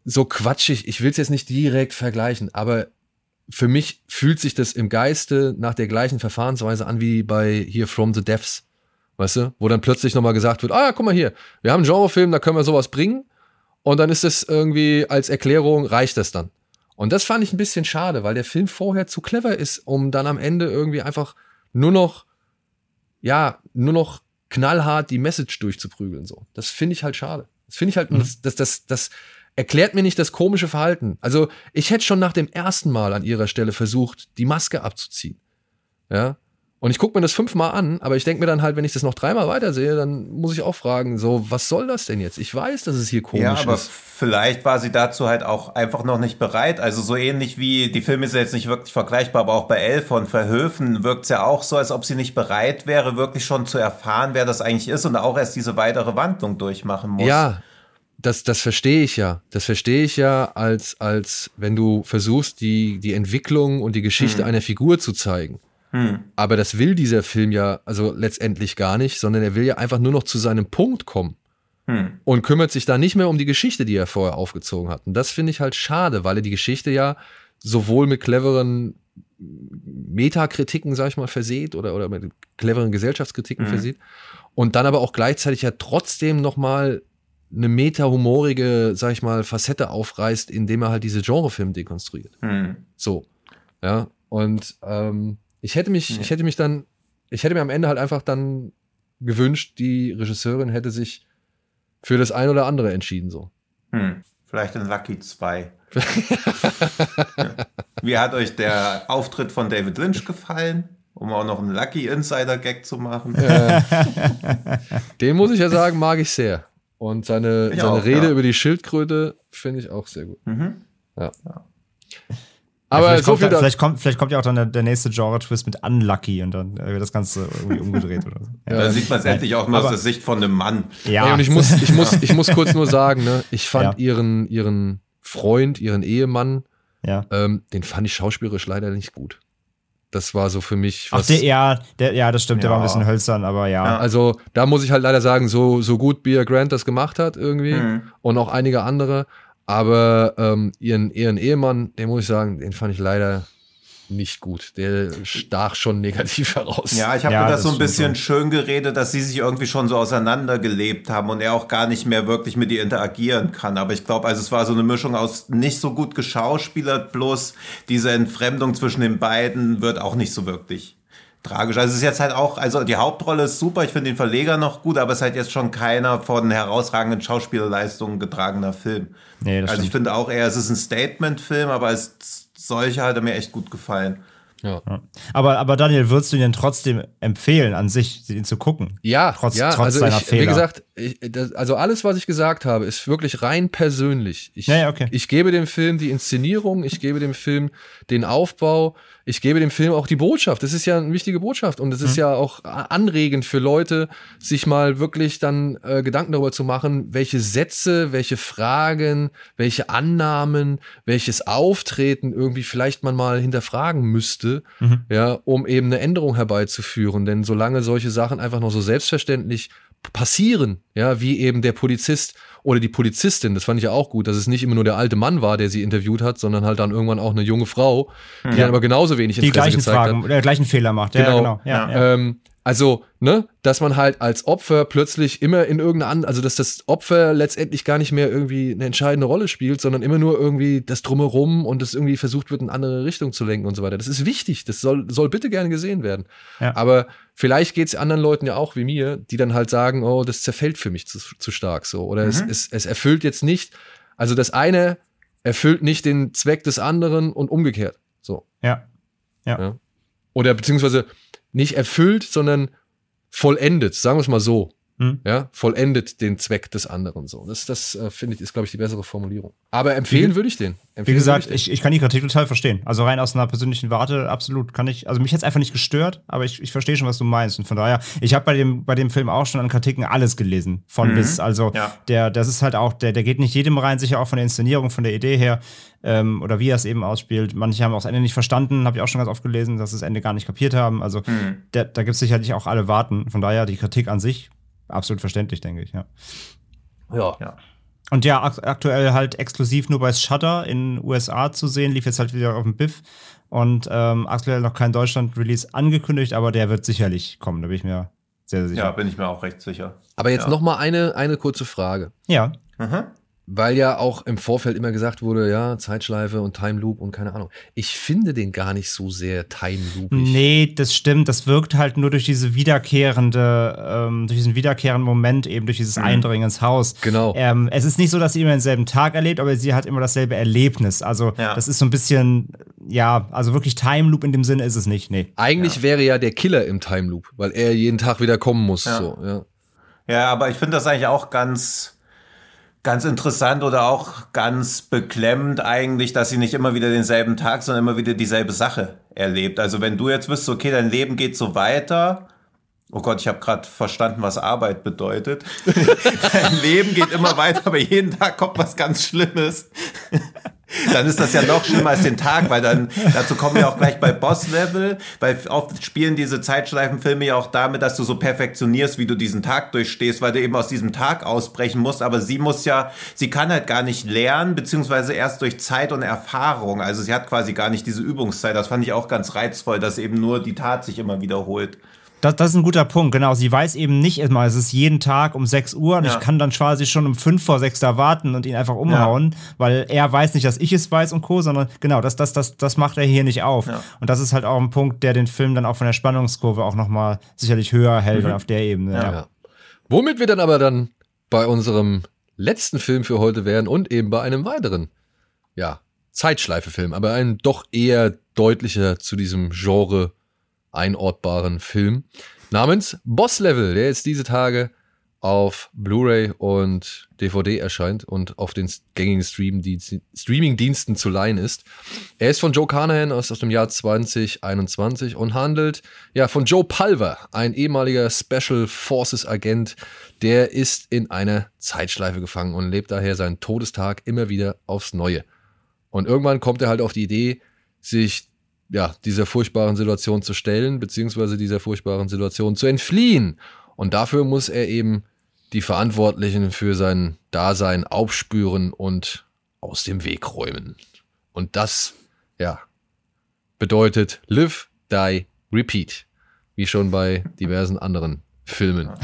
so quatschig. Ich will es jetzt nicht direkt vergleichen, aber für mich fühlt sich das im Geiste nach der gleichen Verfahrensweise an wie bei hier From the Deaths. Weißt du? Wo dann plötzlich nochmal gesagt wird, ah ja, guck mal hier, wir haben einen Genrefilm, da können wir sowas bringen. Und dann ist das irgendwie als Erklärung, reicht das dann. Und das fand ich ein bisschen schade, weil der Film vorher zu clever ist, um dann am Ende irgendwie einfach nur noch, ja, nur noch knallhart die Message durchzuprügeln. So. Das finde ich halt schade. Das finde ich halt, das, das, das, das erklärt mir nicht das komische Verhalten. Also, ich hätte schon nach dem ersten Mal an ihrer Stelle versucht, die Maske abzuziehen. Ja. Und ich gucke mir das fünfmal an, aber ich denke mir dann halt, wenn ich das noch dreimal weitersehe, dann muss ich auch fragen, so, was soll das denn jetzt? Ich weiß, dass es hier komisch Ja, aber ist. vielleicht war sie dazu halt auch einfach noch nicht bereit. Also so ähnlich wie, die Filme sind jetzt nicht wirklich vergleichbar, aber auch bei Elle von Verhöfen wirkt es ja auch so, als ob sie nicht bereit wäre, wirklich schon zu erfahren, wer das eigentlich ist und auch erst diese weitere Wandlung durchmachen muss. Ja, das, das verstehe ich ja. Das verstehe ich ja, als, als wenn du versuchst, die, die Entwicklung und die Geschichte einer Figur zu zeigen. Hm. Aber das will dieser Film ja also letztendlich gar nicht, sondern er will ja einfach nur noch zu seinem Punkt kommen. Hm. Und kümmert sich da nicht mehr um die Geschichte, die er vorher aufgezogen hat. Und das finde ich halt schade, weil er die Geschichte ja sowohl mit cleveren Metakritiken, sag ich mal, verseht oder, oder mit cleveren Gesellschaftskritiken Mhm. versieht. Und dann aber auch gleichzeitig ja trotzdem nochmal eine meta-humorige, sag ich mal, Facette aufreißt, indem er halt diese Genrefilme dekonstruiert. Hm. So. Ja. Und ähm, ich hätte mich, Ja. ich hätte mich dann, ich hätte mir am Ende halt einfach dann gewünscht, die Regisseurin hätte sich für das ein oder andere entschieden, so. Hm. Vielleicht in Lucky 2. *laughs* Wie hat euch der Auftritt von David Lynch gefallen? Um auch noch einen Lucky Insider-Gag zu machen. Den muss ich ja sagen, mag ich sehr. Und seine, Ich seine auch, Rede ja. über die Schildkröte finde ich auch sehr gut. Mhm. Aber vielleicht, so kommt, viel da- vielleicht, kommt, vielleicht kommt ja auch dann der, der nächste Genre-Twist mit Unlucky und dann äh, wird das Ganze irgendwie *laughs* umgedreht oder so. Ja. Da sieht man es endlich auch mal aus der Sicht von einem Mann. Ja. Ey, und ich muss, ich muss, *laughs* ich muss kurz nur sagen, ne, ich fand Ja. ihren, ihren Freund, ihren Ehemann, ja. ähm, den fand ich schauspielerisch leider nicht gut. Das war so für mich Ach, was. der, ja, der, ja, das stimmt, der Ja. war ein bisschen hölzern, aber ja. Ja. Also da muss ich halt leider sagen, so, so gut Bea Grant das gemacht hat irgendwie Mhm. und auch einige andere. Aber ähm, ihren, ihren Ehemann, den muss ich sagen, den fand ich leider nicht gut. Der stach schon negativ *laughs* heraus. Ja, ich habe Ja, mir das das so ein bisschen schon. schön geredet, dass sie sich irgendwie schon so auseinandergelebt haben und er auch gar nicht mehr wirklich mit ihr interagieren kann. Aber ich glaube, also es war so eine Mischung aus nicht so gut geschauspielert, bloß diese Entfremdung zwischen den beiden wird auch nicht so wirklich tragisch. Also es ist jetzt halt auch, also die Hauptrolle ist super, ich finde den Verleger noch gut, aber es ist halt jetzt schon keiner von herausragenden Schauspielerleistungen getragener Film. Nee, das also ich stimmt. finde auch eher, es ist ein Statement-Film, aber als solcher hat er mir echt gut gefallen. Ja. Aber, aber Daniel, würdest du ihn denn trotzdem empfehlen, an sich ihn zu gucken? Ja, Trotz- ja, trotz also seiner ich, Fehler. wie gesagt, ich, das, also alles, was ich gesagt habe, ist wirklich rein persönlich. Ich, Ja, okay. ich gebe dem Film die Inszenierung, ich gebe dem Film den Aufbau, ich gebe dem Film auch die Botschaft. Das ist ja eine wichtige Botschaft und es Mhm. ist ja auch anregend für Leute, sich mal wirklich dann äh, Gedanken darüber zu machen, welche Sätze, welche Fragen, welche Annahmen, welches Auftreten irgendwie vielleicht man mal hinterfragen müsste, Mhm. ja, um eben eine Änderung herbeizuführen. Denn solange solche Sachen einfach noch so selbstverständlich passieren, ja, wie eben der Polizist oder die Polizistin, das fand ich ja auch gut, dass es nicht immer nur der alte Mann war, der sie interviewt hat, sondern halt dann irgendwann auch eine junge Frau, die dann aber genauso wenig Die Interesse gleichen gezeigt Fragen, hat. der gleichen Fehler macht. Ja, Genau. genau. Ja, Ja. ja. Ähm, also, ne, dass man halt als Opfer plötzlich immer in irgendeiner, also dass das Opfer letztendlich gar nicht mehr irgendwie eine entscheidende Rolle spielt, sondern immer nur irgendwie das Drumherum und das irgendwie versucht wird, in eine andere Richtung zu lenken und so weiter. Das ist wichtig, das soll, soll bitte gerne gesehen werden. Ja. Aber vielleicht geht es anderen Leuten ja auch wie mir, die dann halt sagen, oh, das zerfällt für mich zu, zu stark so. Oder es, es, es erfüllt jetzt nicht, also das eine erfüllt nicht den Zweck des anderen und umgekehrt. So. ja. Ja. Oder beziehungsweise nicht erfüllt, sondern vollendet, sagen wir es mal so. Hm. Ja, vollendet den Zweck des anderen so. Das, das äh, finde ich, ist, glaube ich, die bessere Formulierung. Aber empfehlen Wie- würde ich den. Wie Empfehlen gesagt, würde ich ich, ich kann die Kritik total verstehen. Also rein aus einer persönlichen Warte, absolut kann ich. Also mich jetzt einfach nicht gestört, aber ich, ich verstehe schon, was du meinst. Und von daher, ich habe bei dem, bei dem Film auch schon an Kritiken alles gelesen. Von Mhm. bis. Also Ja. der, das ist halt auch, der, der geht nicht jedem rein, sicher auch von der Inszenierung, von der Idee her. Ähm, oder wie er es eben ausspielt. Manche haben auch das Ende nicht verstanden, habe ich auch schon ganz oft gelesen, dass sie das Ende gar nicht kapiert haben. Also Hm. der, da gibt es sicherlich auch alle Warten. Von daher die Kritik an sich absolut verständlich, denke ich, ja. Ja. Ja. Und ja, ak aktuell halt exklusiv nur bei Shutter in USA zu sehen, lief jetzt halt wieder auf dem Biff. Und ähm, aktuell noch kein Deutschland-Release angekündigt, aber der wird sicherlich kommen, da bin ich mir sehr, sehr ja, sicher. bin ich mir auch recht sicher. Aber jetzt Ja. noch mal eine, eine kurze Frage. Ja, Mhm. Weil ja auch im Vorfeld immer gesagt wurde, ja, Zeitschleife und Time Loop und keine Ahnung. Ich finde den gar nicht so sehr Time Loopig. nee, das stimmt. Das wirkt halt nur durch diese wiederkehrende, ähm, durch diesen wiederkehrenden Moment eben, durch dieses Eindringen ins Haus. Genau. Ähm, es ist nicht so, dass sie immer denselben Tag erlebt, aber sie hat immer dasselbe Erlebnis. Also Ja. das ist so ein bisschen, ja, also wirklich Time Loop in dem Sinne ist es nicht, nee. Eigentlich ja. wäre ja der Killer im Time Loop, weil er jeden Tag wieder kommen muss. Ja, so, ja. ja aber ich finde das eigentlich auch ganz, ganz interessant oder auch ganz beklemmend eigentlich, dass sie nicht immer wieder denselben Tag, sondern immer wieder dieselbe Sache erlebt. Also wenn du jetzt wüsstest, okay, dein Leben geht so weiter Oh Gott, ich habe gerade verstanden, was Arbeit bedeutet. *laughs* Dein Leben geht immer weiter, aber jeden Tag kommt was ganz Schlimmes. Dann ist das ja noch schlimmer als den Tag, weil dann, dazu kommen wir auch gleich bei Boss-Level, weil oft spielen diese Zeitschleifenfilme ja auch damit, dass du so perfektionierst, wie du diesen Tag durchstehst, weil du eben aus diesem Tag ausbrechen musst, aber sie muss ja, sie kann halt gar nicht lernen, beziehungsweise erst durch Zeit und Erfahrung, also sie hat quasi gar nicht diese Übungszeit, das fand ich auch ganz reizvoll, dass eben nur die Tat sich immer wiederholt. Das, das ist ein guter Punkt, genau. Sie weiß eben nicht immer, es ist jeden Tag um 6 Uhr und ja. ich kann dann quasi schon um 5 vor 6 da warten und ihn einfach umhauen, ja. weil er weiß nicht, dass ich es weiß und Co., sondern genau, das, das, das, das macht er hier nicht auf. Ja. Und das ist halt auch ein Punkt, der den Film dann auch von der Spannungskurve auch nochmal sicherlich höher hält mhm. auf der Ebene. Ja. Womit wir dann aber dann bei unserem letzten Film für heute wären und eben bei einem weiteren, ja, Zeitschleife-Film, aber ein doch eher deutlicher zu diesem Genre einortbaren Film namens Boss Level, der jetzt diese Tage auf Blu-ray und DVD erscheint und auf den gängigen Streaming-Diensten zu leihen ist. Er ist von Joe Carnahan aus, aus dem Jahr 2021 und handelt ja von Joe Pulver, ein ehemaliger Special Forces Agent, der ist in einer Zeitschleife gefangen und lebt daher seinen Todestag immer wieder aufs Neue. Und irgendwann kommt er halt auf die Idee, sich ja, dieser furchtbaren Situation zu stellen, beziehungsweise dieser furchtbaren Situation zu entfliehen. Und dafür muss er eben die Verantwortlichen für sein Dasein aufspüren und aus dem Weg räumen. Und das, ja, bedeutet Live, Die, Repeat. Wie schon bei diversen anderen Filmen. *laughs*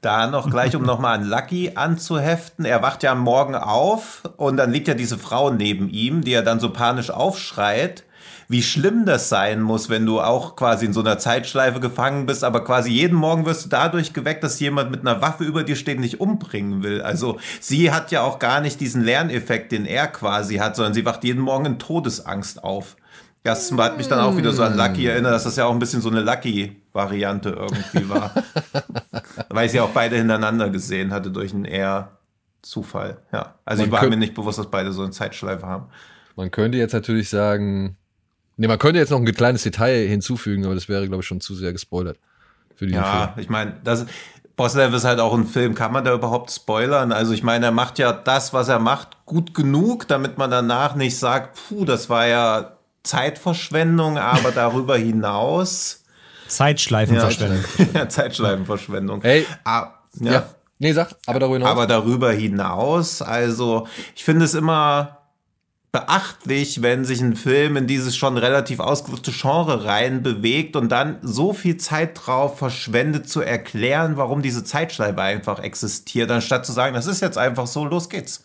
Da noch gleich, um nochmal an Lucky anzuheften. Er wacht ja am Morgen auf und dann liegt ja diese Frau neben ihm, die er dann so panisch aufschreit wie schlimm das sein muss, wenn du auch quasi in so einer Zeitschleife gefangen bist, aber quasi jeden Morgen wirst du dadurch geweckt, dass jemand mit einer Waffe über dir steht und dich umbringen will. Also sie hat ja auch gar nicht diesen Lerneffekt, den er quasi hat, sondern sie wacht jeden Morgen in Todesangst auf. Das hat mich dann auch wieder so an Lucky erinnert, dass das ja auch ein bisschen so eine Lucky-Variante irgendwie war. *laughs* Weil ich sie auch beide hintereinander gesehen hatte durch einen eher Zufall. Ja. Also Man ich war mir nicht bewusst, dass beide so eine Zeitschleife haben. Man könnte jetzt natürlich sagen, Ne, man könnte jetzt noch ein kleines Detail hinzufügen, aber das wäre, glaube ich, schon zu sehr gespoilert. Für diesen ja, Film. ich meine, das Boss Level ist halt auch ein Film. Kann man da überhaupt spoilern? Also ich meine, er macht ja das, was er macht, gut genug, damit man danach nicht sagt, puh, das war ja Zeitverschwendung, aber darüber *laughs* hinaus. Zeitschleifenverschwendung. *laughs* Ja, Zeitschleifenverschwendung. Ey, ah, ja. ja. Nee, sag, aber darüber hinaus. Aber darüber hinaus, also ich finde es immer beachtlich, wenn sich ein Film in dieses schon relativ ausgelutschte Genre rein bewegt und dann so viel Zeit drauf verschwendet zu erklären, warum diese Zeitschleife einfach existiert, anstatt zu sagen, das ist jetzt einfach so, los geht's.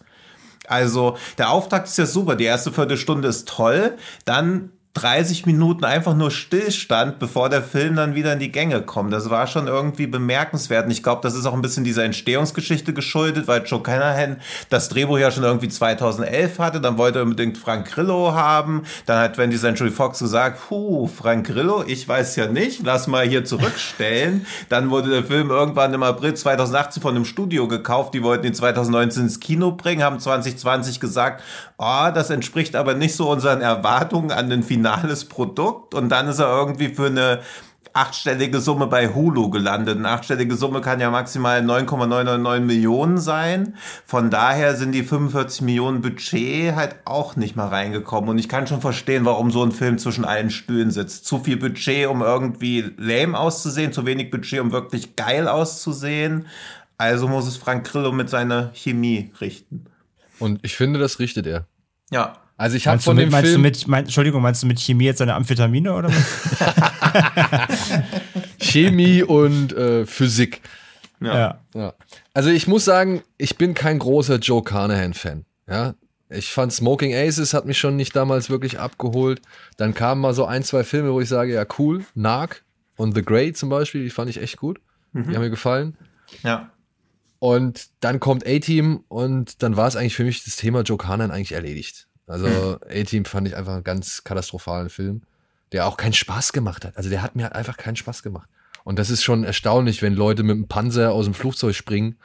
Also der Auftakt ist ja super, die erste Viertelstunde ist toll, dann 30 Minuten einfach nur Stillstand, bevor der Film dann wieder in die Gänge kommt. Das war schon irgendwie bemerkenswert. Und ich glaube, das ist auch ein bisschen dieser Entstehungsgeschichte geschuldet, weil Joe Canahan das Drehbuch ja schon irgendwie 2011 hatte. Dann wollte er unbedingt Frank Grillo haben. Dann hat Wendy Century Fox gesagt, puh, Frank Grillo, ich weiß ja nicht, lass mal hier zurückstellen. *laughs* dann wurde der Film irgendwann im April 2018 von einem Studio gekauft. Die wollten ihn 2019 ins Kino bringen, haben 2020 gesagt, oh, das entspricht aber nicht so unseren Erwartungen an den finales Produkt. Und dann ist er irgendwie für eine achtstellige Summe bei Hulu gelandet. Eine achtstellige Summe kann ja maximal 9,999 Millionen sein. Von daher sind die 45 Millionen Budget halt auch nicht mal reingekommen. Und ich kann schon verstehen, warum so ein Film zwischen allen Stühlen sitzt. Zu viel Budget, um irgendwie lame auszusehen, zu wenig Budget, um wirklich geil auszusehen. Also muss es Frank Grillo mit seiner Chemie richten. Und ich finde, das richtet er. Ja. Also ich habe von mit, dem meinst Film... Du mit, mein, Entschuldigung, meinst du mit Chemie jetzt seine Amphetamine oder *laughs* Chemie und äh, Physik. Ja. ja. Also ich muss sagen, ich bin kein großer Joe Carnahan-Fan. Ja. Ich fand Smoking Aces hat mich schon nicht damals wirklich abgeholt. Dann kamen mal so ein, zwei Filme, wo ich sage, ja cool, Narc und The Grey zum Beispiel, die fand ich echt gut. Mhm. Die haben mir gefallen. Ja. Und dann kommt A-Team und dann war es eigentlich für mich das Thema Joe Carnan eigentlich erledigt. Also A-Team fand ich einfach einen ganz katastrophalen Film, der auch keinen Spaß gemacht hat. Also der hat mir halt einfach keinen Spaß gemacht. Und das ist schon erstaunlich, wenn Leute mit einem Panzer aus dem Flugzeug springen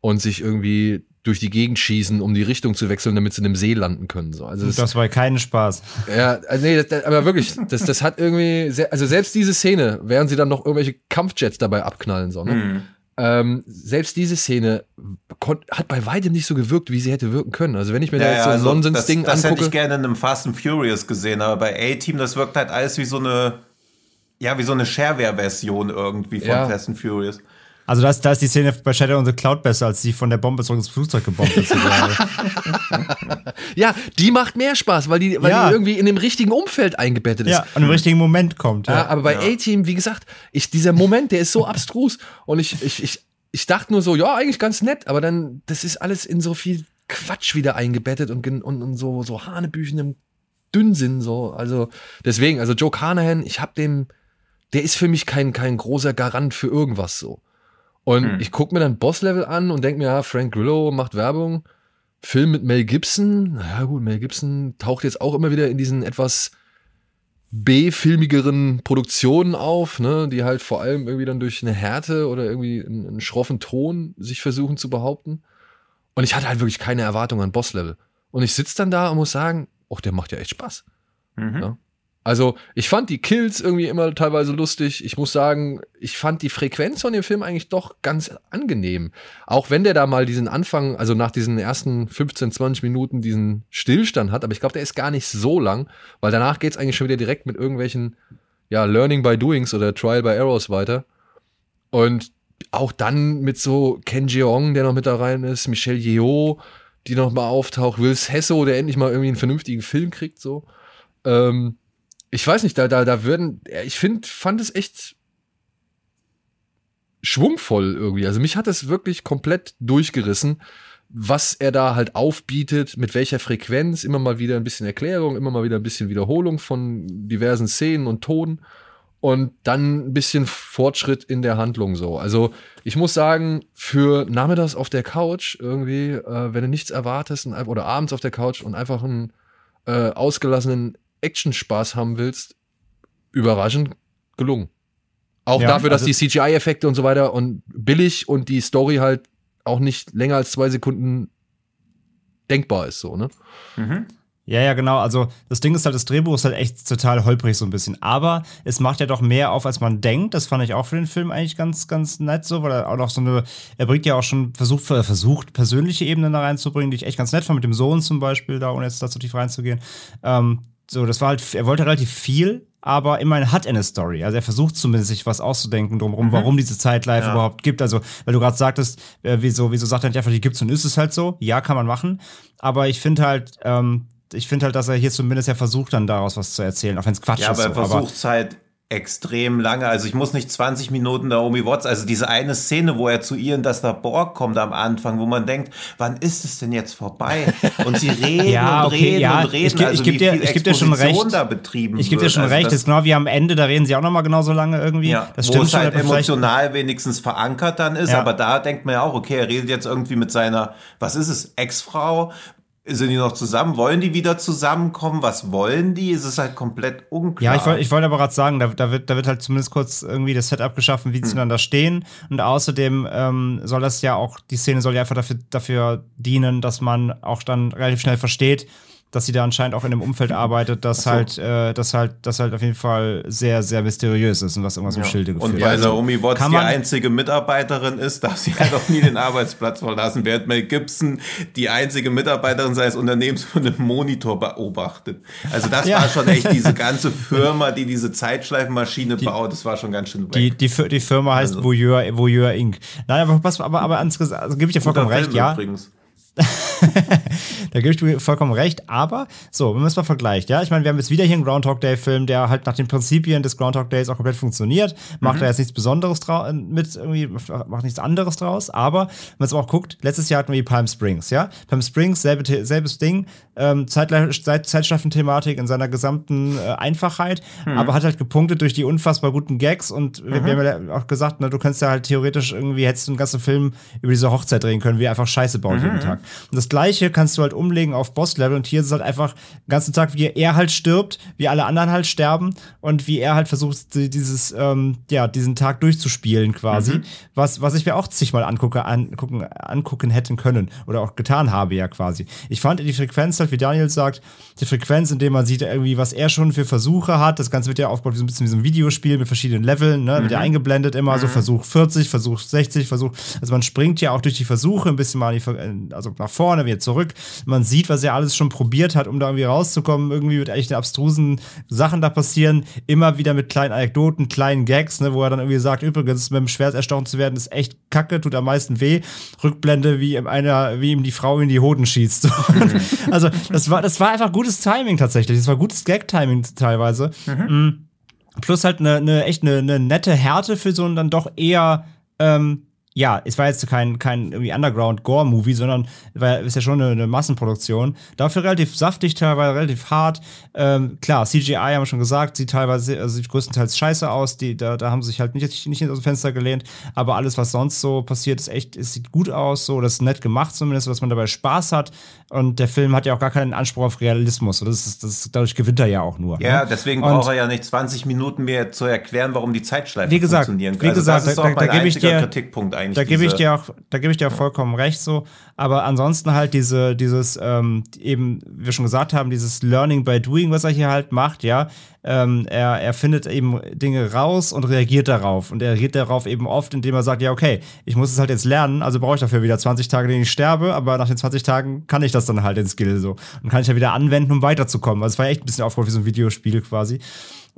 und sich irgendwie durch die Gegend schießen, um die Richtung zu wechseln, damit sie in einem See landen können. So. Also das, das war keinen Spaß. Ja, also nee, das, aber wirklich, das, das hat irgendwie, sehr, also selbst diese Szene, während sie dann noch irgendwelche Kampfjets dabei abknallen, so, ne? Mhm. Ähm, selbst diese Szene hat bei weitem nicht so gewirkt, wie sie hätte wirken können. Also wenn ich mir ja, da jetzt so ein also Nonsens-Ding angucke. Das hätte ich gerne in einem Fast and Furious gesehen, aber bei A-Team, das wirkt halt alles wie so eine, ja, wie so eine Shareware-Version irgendwie von ja. Fast and Furious. Also da ist, da ist die Szene bei Shadow on the Cloud besser, als die von der Bombe zurück ins Flugzeug gebombt ist. *laughs* ja, die macht mehr Spaß, weil die, weil ja. die irgendwie in dem richtigen Umfeld eingebettet ist. Ja, und im richtigen Moment kommt. Ja, ja aber bei ja. A-Team, wie gesagt, ich, dieser Moment, der ist so *laughs* abstrus. Und ich, ich, ich, ich dachte nur so, ja, eigentlich ganz nett, aber dann, das ist alles in so viel Quatsch wieder eingebettet und, und, und so, so Hanebüchen im Dünnsinn, so. Also, deswegen, also Joe Carnahan, ich hab dem, der ist für mich kein, kein großer Garant für irgendwas so. Und hm. ich gucke mir dann Boss-Level an und denke mir, ja, Frank Grillo macht Werbung. Film mit Mel Gibson. Naja, gut, Mel Gibson taucht jetzt auch immer wieder in diesen etwas B-filmigeren Produktionen auf, ne, die halt vor allem irgendwie dann durch eine Härte oder irgendwie einen, einen schroffen Ton sich versuchen zu behaupten. Und ich hatte halt wirklich keine Erwartung an Boss-Level. Und ich sitze dann da und muss sagen, ach, der macht ja echt Spaß. Mhm. Ja? Also, ich fand die Kills irgendwie immer teilweise lustig. Ich muss sagen, ich fand die Frequenz von dem Film eigentlich doch ganz angenehm. Auch wenn der da mal diesen Anfang, also nach diesen ersten 15, 20 Minuten diesen Stillstand hat, aber ich glaube, der ist gar nicht so lang, weil danach geht es eigentlich schon wieder direkt mit irgendwelchen, ja, Learning by Doings oder Trial by Errors weiter. Und auch dann mit so Ken Jeong, der noch mit da rein ist, Michelle Yeoh, die noch mal auftaucht, Will Hesso, der endlich mal irgendwie einen vernünftigen Film kriegt, so. Ähm, ich weiß nicht, da, da, da würden, ich finde, fand es echt schwungvoll irgendwie. Also mich hat es wirklich komplett durchgerissen, was er da halt aufbietet, mit welcher Frequenz, immer mal wieder ein bisschen Erklärung, immer mal wieder ein bisschen Wiederholung von diversen Szenen und Tonen und dann ein bisschen Fortschritt in der Handlung so. Also ich muss sagen, für Nachmittags auf der Couch irgendwie, äh, wenn du nichts erwartest oder abends auf der Couch und einfach einen äh, ausgelassenen Action-Spaß haben willst, überraschend gelungen. Auch ja, dafür, dass also die CGI-Effekte und so weiter und billig und die Story halt auch nicht länger als zwei Sekunden denkbar ist, so, ne? Mhm. Ja, ja, genau. Also das Ding ist halt, das Drehbuch ist halt echt total holprig so ein bisschen. Aber es macht ja doch mehr auf, als man denkt. Das fand ich auch für den Film eigentlich ganz, ganz nett so, weil er auch noch so eine, er bringt ja auch schon versucht, versucht persönliche Ebenen da reinzubringen, die ich echt ganz nett fand, mit dem Sohn zum Beispiel, da ohne jetzt da zu tief reinzugehen. Ähm, so, das war halt, er wollte relativ viel, aber immerhin hat er eine Story. Also er versucht zumindest sich was auszudenken drumherum, mhm. warum diese Zeitlife ja. überhaupt gibt. Also, weil du gerade sagtest, äh, wieso, wieso sagt er nicht einfach, die gibt's und ist es halt so? Ja, kann man machen. Aber ich finde halt, ähm, ich finde halt, dass er hier zumindest ja versucht, dann daraus was zu erzählen, auch wenn es Quatsch ja, ist. Ja, aber er versucht es halt extrem lange. Also ich muss nicht 20 Minuten Naomi Watts, also diese eine Szene, wo er zu ihr in das Labor kommt am Anfang, wo man denkt, wann ist es denn jetzt vorbei? Und sie *laughs* reden ja, und okay, reden ja. und reden. Ich, also ich gebe dir, ich geb dir schon recht. Da betrieben ich gebe dir schon also recht. Das ist genau wie am Ende, da reden sie auch noch mal genauso lange irgendwie. Ja, das stimmt wo es halt emotional wenigstens verankert dann ist, ja. aber da denkt man ja auch, okay, er redet jetzt irgendwie mit seiner, was ist es, Ex-Frau, sind die noch zusammen? Wollen die wieder zusammenkommen? Was wollen die? Es ist halt komplett unklar. Ja, ich wollte ich wollt aber gerade sagen, da, da, wird, da wird halt zumindest kurz irgendwie das Setup geschaffen, wie sie hm. dann da stehen. Und außerdem ähm, soll das ja auch, die Szene soll ja einfach dafür, dafür dienen, dass man auch dann relativ schnell versteht, dass sie da anscheinend auch in einem Umfeld arbeitet, das so. halt, äh, das halt, das halt auf jeden Fall sehr, sehr mysteriös ist und was irgendwas ja. im Schilde geführt Und weil Naomi Watts die einzige Mitarbeiterin ist, darf sie halt auch nie den Arbeitsplatz verlassen, während Mel Gibson die einzige Mitarbeiterin seines Unternehmens von einem Monitor beobachtet. Also das ja. war schon echt diese ganze Firma, die diese Zeitschleifenmaschine die, baut, das war schon ganz schön. Die, die, die Firma heißt also. Voyeur, Voyeur Inc. Nein, aber, aber, aber, aber also, gebe ich dir vollkommen recht, ja. *laughs* *laughs* Da gebe ich dir vollkommen recht. Aber so, wenn man es mal vergleicht, ja, ich meine, wir haben jetzt wieder hier einen Groundhog Day-Film, der halt nach den Prinzipien des Groundhog Days auch komplett funktioniert. Macht mhm. da jetzt nichts Besonderes mit, irgendwie, macht nichts anderes draus. Aber wenn man es auch guckt, letztes Jahr hatten wir die Palm Springs, ja. Palm Springs, selbe, selbes Ding, ähm, Zeitschleifen-Thematik in seiner gesamten äh, Einfachheit, mhm. aber hat halt gepunktet durch die unfassbar guten Gags und mhm. wir, wir haben ja auch gesagt, ne, du kannst ja halt theoretisch irgendwie, hättest du einen ganzen Film über diese Hochzeit drehen können, wie einfach Scheiße baut jeden mhm. Tag. Und das Gleiche kannst du halt umlegen auf Boss-Level und hier ist es halt einfach den ganzen Tag, wie er halt stirbt, wie alle anderen halt sterben und wie er halt versucht, dieses, ähm, ja, diesen Tag durchzuspielen quasi. Mhm. Was, was ich mir auch zigmal angucke, angucken, angucken hätten können oder auch getan habe ja quasi. Ich fand die Frequenz halt, wie Daniel sagt, die Frequenz, in dem man sieht irgendwie, was er schon für Versuche hat. Das Ganze wird ja aufgebaut wie so ein bisschen wie so ein Videospiel mit verschiedenen Leveln, ne? Mhm. Wird ja mhm. eingeblendet immer, mhm. so Versuch 40, Versuch 60, Versuch. Also man springt ja auch durch die Versuche ein bisschen mal die, also nach vorne, wieder zurück. Man sieht, was er alles schon probiert hat, um da irgendwie rauszukommen. Irgendwie wird echt eine abstrusen Sachen da passieren. Immer wieder mit kleinen Anekdoten, kleinen Gags, ne, wo er dann irgendwie sagt, übrigens, mit dem Schwert erstochen zu werden, ist echt kacke, tut am meisten weh. Rückblende, wie ihm einer, wie ihm die Frau in die Hoden schießt. Mhm. *laughs* also, das war, das war einfach gutes Timing tatsächlich. Das war gutes Gag-Timing teilweise. Mhm. mhm. Plus halt eine, eine echt eine, eine nette Härte für so einen dann doch eher ähm, ja, es war jetzt kein, kein irgendwie Underground-Gore-Movie, sondern war, ist ja schon eine, eine, Massenproduktion. Dafür relativ saftig, teilweise relativ hart. Ähm, klar, CGI haben wir schon gesagt, sieht teilweise, also sieht größtenteils scheiße aus. Die, da, da haben sie sich halt nicht, nicht aus dem Fenster gelehnt. Aber alles, was sonst so passiert, ist echt, es sieht gut aus, so, das ist nett gemacht zumindest, dass man dabei Spaß hat. Und der Film hat ja auch gar keinen Anspruch auf Realismus. Das ist, das dadurch gewinnt er ja auch nur. Ja, ne? deswegen und, braucht er ja nicht 20 Minuten mehr zu erklären, warum die Zeitschleife wie gesagt, funktionieren kann. Wie also gesagt, das ist da, auch mein da, da einziger Kritikpunkt eigentlich eigentlich. Da gebe ich dir auch, da gebe ich dir auch vollkommen recht so. Aber ansonsten halt diese, dieses, ähm, eben, wie wir schon gesagt haben, dieses Learning by Doing, was er hier halt macht, ja. Ähm, er, er findet eben Dinge raus und reagiert darauf. Und er reagiert darauf eben oft, indem er sagt, ja, okay, ich muss es halt jetzt lernen, also brauche ich dafür wieder 20 Tage, denen ich sterbe, aber nach den 20 Tagen kann ich das dann halt, den Skill so. Und kann ich ja wieder anwenden, um weiterzukommen. Also es war echt ein bisschen aufgebaut wie so ein Videospiel quasi.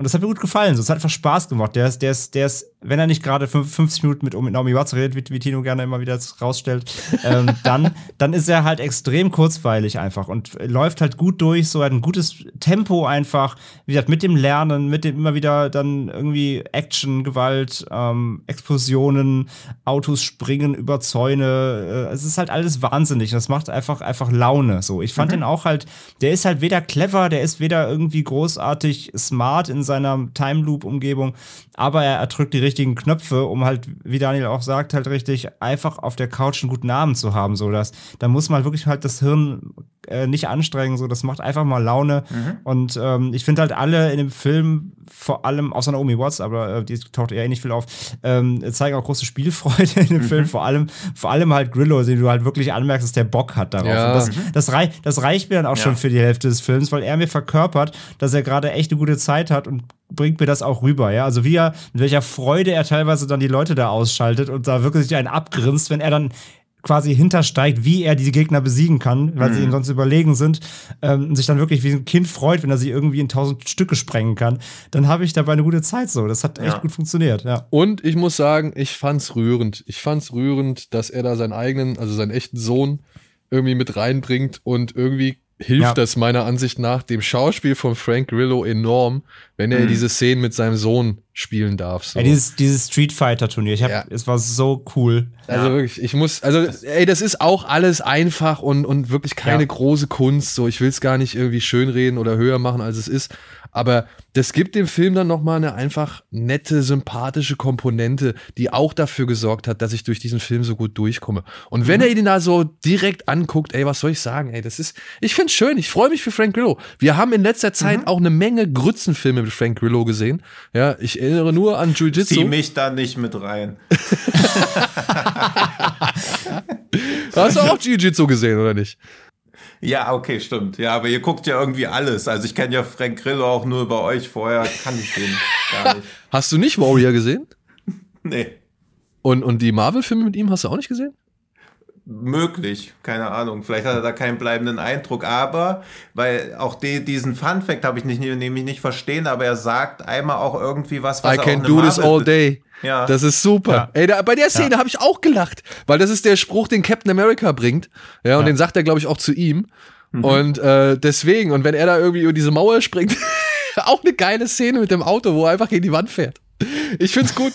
Und das hat mir gut gefallen. So, es hat einfach Spaß gemacht. Der ist, der ist, der ist, wenn er nicht gerade 50 Minuten mit, mit Naomi Watts redet, wie, wie Tino gerne immer wieder rausstellt, ähm, *laughs* dann, dann ist er halt extrem kurzweilig einfach und läuft halt gut durch. So hat ein gutes Tempo einfach. Wie gesagt, mit dem Lernen, mit dem immer wieder dann irgendwie Action, Gewalt, ähm, Explosionen, Autos springen über Zäune. Äh, es ist halt alles wahnsinnig. Das macht einfach, einfach Laune. So, ich fand mhm. den auch halt, der ist halt weder clever, der ist weder irgendwie großartig smart in seiner Time Loop Umgebung, aber er erdrückt die richtigen Knöpfe, um halt, wie Daniel auch sagt, halt richtig einfach auf der Couch einen guten Abend zu haben, so dass da muss man wirklich halt das Hirn äh, nicht anstrengen, so das macht einfach mal Laune mhm. und ähm, ich finde halt alle in dem Film vor allem, außer Naomi Watts, aber äh, die taucht eher nicht viel auf, ähm, zeigen auch große Spielfreude in dem mhm. Film, vor allem, vor allem halt Grillo, den du halt wirklich anmerkst, dass der Bock hat darauf. Ja. Das, das, rei das, reicht mir dann auch ja. schon für die Hälfte des Films, weil er mir verkörpert, dass er gerade echt eine gute Zeit hat und bringt mir das auch rüber, ja. Also wie er, mit welcher Freude er teilweise dann die Leute da ausschaltet und da wirklich einen abgrinst, wenn er dann quasi hintersteigt, wie er die Gegner besiegen kann, weil mhm. sie ihm sonst überlegen sind, ähm, und sich dann wirklich wie ein Kind freut, wenn er sie irgendwie in tausend Stücke sprengen kann, dann habe ich dabei eine gute Zeit so. Das hat echt ja. gut funktioniert, ja. Und ich muss sagen, ich fand's rührend. Ich fand's rührend, dass er da seinen eigenen, also seinen echten Sohn irgendwie mit reinbringt und irgendwie hilft ja. das meiner Ansicht nach dem Schauspiel von Frank Grillo enorm, wenn er mhm. diese Szenen mit seinem Sohn spielen darf. So. Ja, dieses, dieses Street Fighter Turnier, ich hab, ja. es war so cool. Also ja. wirklich, ich muss, also ey, das ist auch alles einfach und, und wirklich keine große Kunst. So, ich will es gar nicht irgendwie schönreden oder höher machen, als es ist. Aber das gibt dem Film dann nochmal eine einfach nette, sympathische Komponente, die auch dafür gesorgt hat, dass ich durch diesen Film so gut durchkomme. Und wenn mhm. er ihn da so direkt anguckt, ey, was soll ich sagen? Ey, das ist, ich find's schön, ich freue mich für Frank Grillo. Wir haben in letzter Zeit mhm. auch eine Menge Grützenfilme mit Frank Grillo gesehen. Ja, ich erinnere nur an Jiu-Jitsu. Zieh mich da nicht mit rein. *laughs* Hast du auch Jiu-Jitsu gesehen, oder nicht? Ja, okay, stimmt. Ja, aber ihr guckt ja irgendwie alles. Also ich kenne ja Frank Grillo auch nur bei euch. Vorher kann ich den gar nicht. Hast du nicht Warrior gesehen? nee. Und, und die Marvel-Filme mit ihm hast du auch nicht gesehen? Möglich, keine Ahnung. Vielleicht hat er da keinen bleibenden Eindruck, aber weil auch die, diesen Fun Fact habe ich nicht, nämlich nicht verstehen, aber er sagt einmal auch irgendwie was, was I can do this all day. Ja. Das ist super. Ja. Ey, da, bei der Szene ja. habe ich auch gelacht, weil das ist der Spruch, den Captain America bringt. Ja, und ja. den sagt er, glaube ich, auch zu ihm. Mhm. Und äh, deswegen, und wenn er da irgendwie über diese Mauer springt, *laughs* auch eine geile Szene mit dem Auto, wo er einfach gegen die Wand fährt. *laughs* Ich find's gut.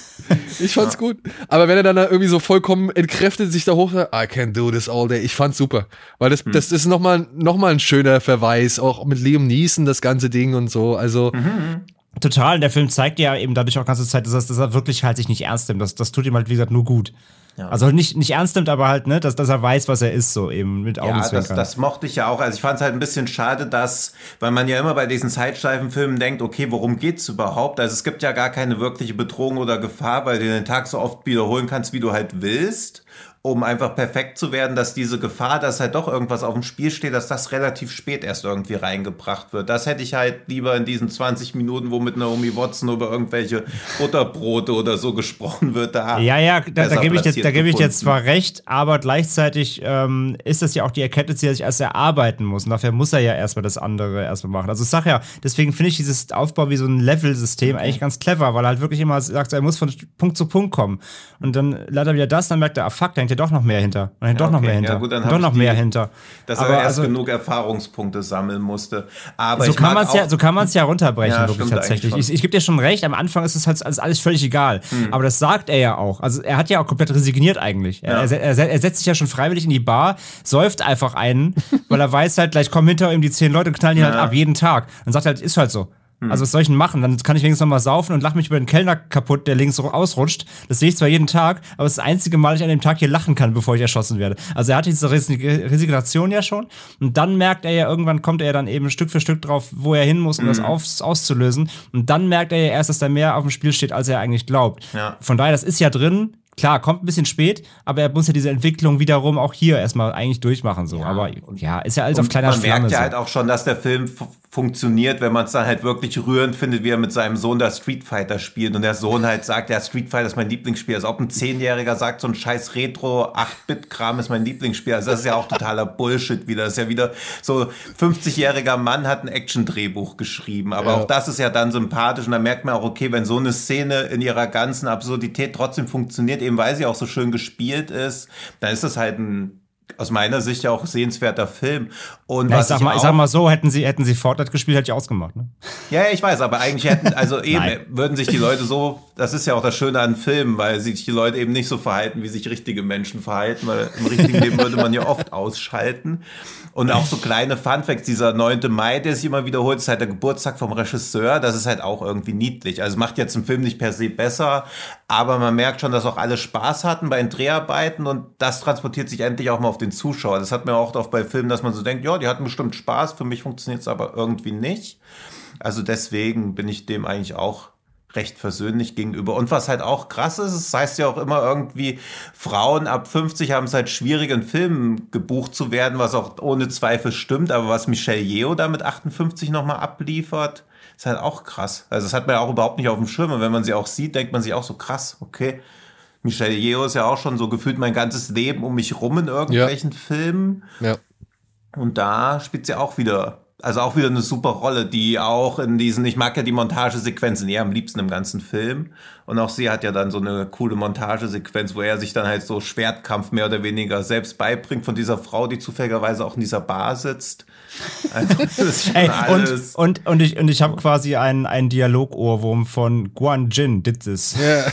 Ich fand's gut. Aber wenn er dann da irgendwie so vollkommen entkräftet sich da hoch, I can do this all day. Ich fand's super. Weil das, mhm. das ist nochmal noch mal ein schöner Verweis. Auch mit Liam Neeson das ganze Ding und so. Also, mhm. Total, der Film zeigt ja eben dadurch auch ganze Zeit, dass er, dass er wirklich halt sich nicht ernst nimmt. Das, das tut ihm halt, wie gesagt, nur gut. Ja. Also nicht, nicht ernst nimmt, aber halt, ne, dass, dass er weiß, was er ist, so eben mit Augenzwinkern. Ja, das, das mochte ich ja auch. Also ich fand es halt ein bisschen schade, dass, weil man ja immer bei diesen Zeitschleifenfilmen denkt, okay, worum geht's überhaupt? Also es gibt ja gar keine wirkliche Bedrohung oder Gefahr, weil du den Tag so oft wiederholen kannst, wie du halt willst um einfach perfekt zu werden, dass diese Gefahr, dass halt doch irgendwas auf dem Spiel steht, dass das relativ spät erst irgendwie reingebracht wird. Das hätte ich halt lieber in diesen 20 Minuten, wo mit Naomi Watson über irgendwelche Butterbrote oder so gesprochen wird. Da ja, ja, da, da gebe ich, jetzt, da gebe ich jetzt zwar recht, aber gleichzeitig ähm, ist das ja auch die Erkenntnis, die er sich erst erarbeiten muss. Und dafür muss er ja erstmal das andere erstmal machen. Also ich sag ja, deswegen finde ich dieses Aufbau wie so ein Level-System okay. eigentlich ganz clever, weil er halt wirklich immer sagt, er muss von Punkt zu Punkt kommen. Und dann leider wieder das, dann merkt er, ah fuck, da hängt ja doch noch mehr hinter. Und ja, doch okay. noch mehr hinter. Ja, gut, dann doch noch die, mehr hinter. Dass aber er erst also, genug Erfahrungspunkte sammeln musste. Aber so, kann man's ja, so kann man es ja runterbrechen, ja, wirklich tatsächlich. Ich, ich gebe dir schon recht, am Anfang ist es halt alles völlig egal. Hm. Aber das sagt er ja auch. Also er hat ja auch komplett resigniert eigentlich. Ja. Er, er, er, setzt sich ja schon freiwillig in die Bar, säuft einfach einen, *laughs* weil er weiß halt, gleich kommen hinter ihm die zehn Leute und knallen ihn halt ab jeden Tag. Dann sagt er halt, ist halt so. Hm. Also was soll ich denn machen? Dann kann ich wenigstens nochmal saufen und lache mich über den Kellner kaputt, der links ausrutscht. Das sehe ich zwar jeden Tag, aber es ist das einzige Mal, dass ich an dem Tag hier lachen kann, bevor ich erschossen werde. Also er hat diese Resignation ja schon. Und dann merkt er ja, irgendwann kommt er dann eben Stück für Stück drauf, wo er hin muss, um mhm. das auf, auszulösen. Und dann merkt er ja erst, dass da mehr auf dem Spiel steht, als er eigentlich glaubt. Ja. Von daher, das ist ja drin. Klar, kommt ein bisschen spät, aber er muss ja diese Entwicklung wiederum auch hier erstmal eigentlich durchmachen. So. Ja. Aber ja, ist ja alles und auf kleiner Man Flamme merkt ja so. halt auch schon, dass der Film funktioniert, wenn man es dann halt wirklich rührend findet, wie er mit seinem Sohn da Street Fighter spielt und der Sohn halt sagt, ja, Street Fighter ist mein Lieblingsspiel. Als ob ein Zehnjähriger sagt, so ein scheiß Retro 8-Bit-Kram ist mein Lieblingsspiel. Also das ist ja auch totaler Bullshit wieder. Das ist ja wieder so 50-jähriger Mann hat ein Action-Drehbuch geschrieben. Aber ja. auch das ist ja dann sympathisch und da merkt man auch, okay, wenn so eine Szene in ihrer ganzen Absurdität trotzdem funktioniert, eben weil sie auch so schön gespielt ist, dann ist das halt ein aus meiner Sicht ja auch sehenswerter Film. Und ja, ich, sag mal, ich sag mal so, hätten sie, hätten sie Fortnite gespielt, hätte ich ausgemacht. Ne? Ja, ja, ich weiß, aber eigentlich hätten, also *laughs* eben, würden sich die Leute so, das ist ja auch das Schöne an Filmen, weil sich die Leute eben nicht so verhalten, wie sich richtige Menschen verhalten, weil im richtigen Leben würde man ja oft ausschalten. Und auch so kleine Funfacts, dieser 9. Mai, der sich immer wiederholt, ist halt der Geburtstag vom Regisseur, das ist halt auch irgendwie niedlich. Also macht jetzt einen Film nicht per se besser, aber man merkt schon, dass auch alle Spaß hatten bei den Dreharbeiten und das transportiert sich endlich auch mal auf den Zuschauer. Das hat mir auch oft bei Filmen, dass man so denkt, ja, die hatten bestimmt Spaß, für mich funktioniert es aber irgendwie nicht. Also deswegen bin ich dem eigentlich auch recht versöhnlich gegenüber. Und was halt auch krass ist, es das heißt ja auch immer irgendwie, Frauen ab 50 haben es halt schwierig, in Filmen gebucht zu werden, was auch ohne Zweifel stimmt. Aber was Michelle Yeoh da mit 58 nochmal abliefert, ist halt auch krass. Also das hat man ja auch überhaupt nicht auf dem Schirm. Und wenn man sie auch sieht, denkt man sich auch so krass, okay. Michelle Yeoh ist ja auch schon so gefühlt mein ganzes Leben um mich rum in irgendwelchen ja. Filmen. Ja. Und da spielt sie auch wieder also auch wieder eine super Rolle, die auch in diesen, ich mag ja die Montagesequenzen eher am liebsten im ganzen Film. Und auch sie hat ja dann so eine coole Montagesequenz, wo er sich dann halt so Schwertkampf mehr oder weniger selbst beibringt von dieser Frau, die zufälligerweise auch in dieser Bar sitzt. Also, das ist schon Ey, alles. Und, und, und ich, und ich habe quasi einen, einen Dialogohrwurm von Guan Jin, did this. Yeah.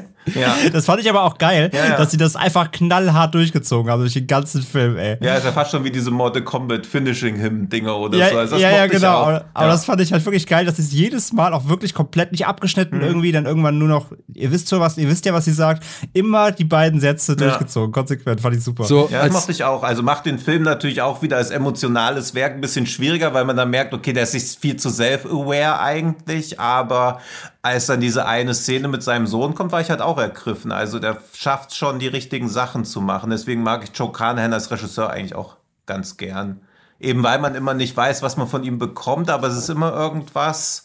*laughs* Ja. *laughs* Das fand ich aber auch geil, ja, ja. dass sie das einfach knallhart durchgezogen haben durch den ganzen Film, ey. Ja, ist ja fast schon wie diese Mortal Kombat Finishing Him Dinger oder ja, so. Also ja, ja, genau. Aber, aber das fand ich halt wirklich geil, dass sie es jedes Mal auch wirklich komplett nicht abgeschnitten mhm. irgendwie dann irgendwann nur noch, ihr wisst schon was, ihr wisst ja, was sie sagt, immer die beiden Sätze durchgezogen, konsequent, fand ich super. So, ja, das mochte ich auch. Also macht den Film natürlich auch wieder als emotionales Werk ein bisschen schwieriger, weil man dann merkt, okay, der ist viel zu self-aware eigentlich, aber als dann diese eine Szene mit seinem Sohn kommt, war ich halt auch ergriffen. Also der schafft schon, die richtigen Sachen zu machen. Deswegen mag ich Joe Carnahan als Regisseur eigentlich auch ganz gern. Eben weil man immer nicht weiß, was man von ihm bekommt, aber es ist immer irgendwas,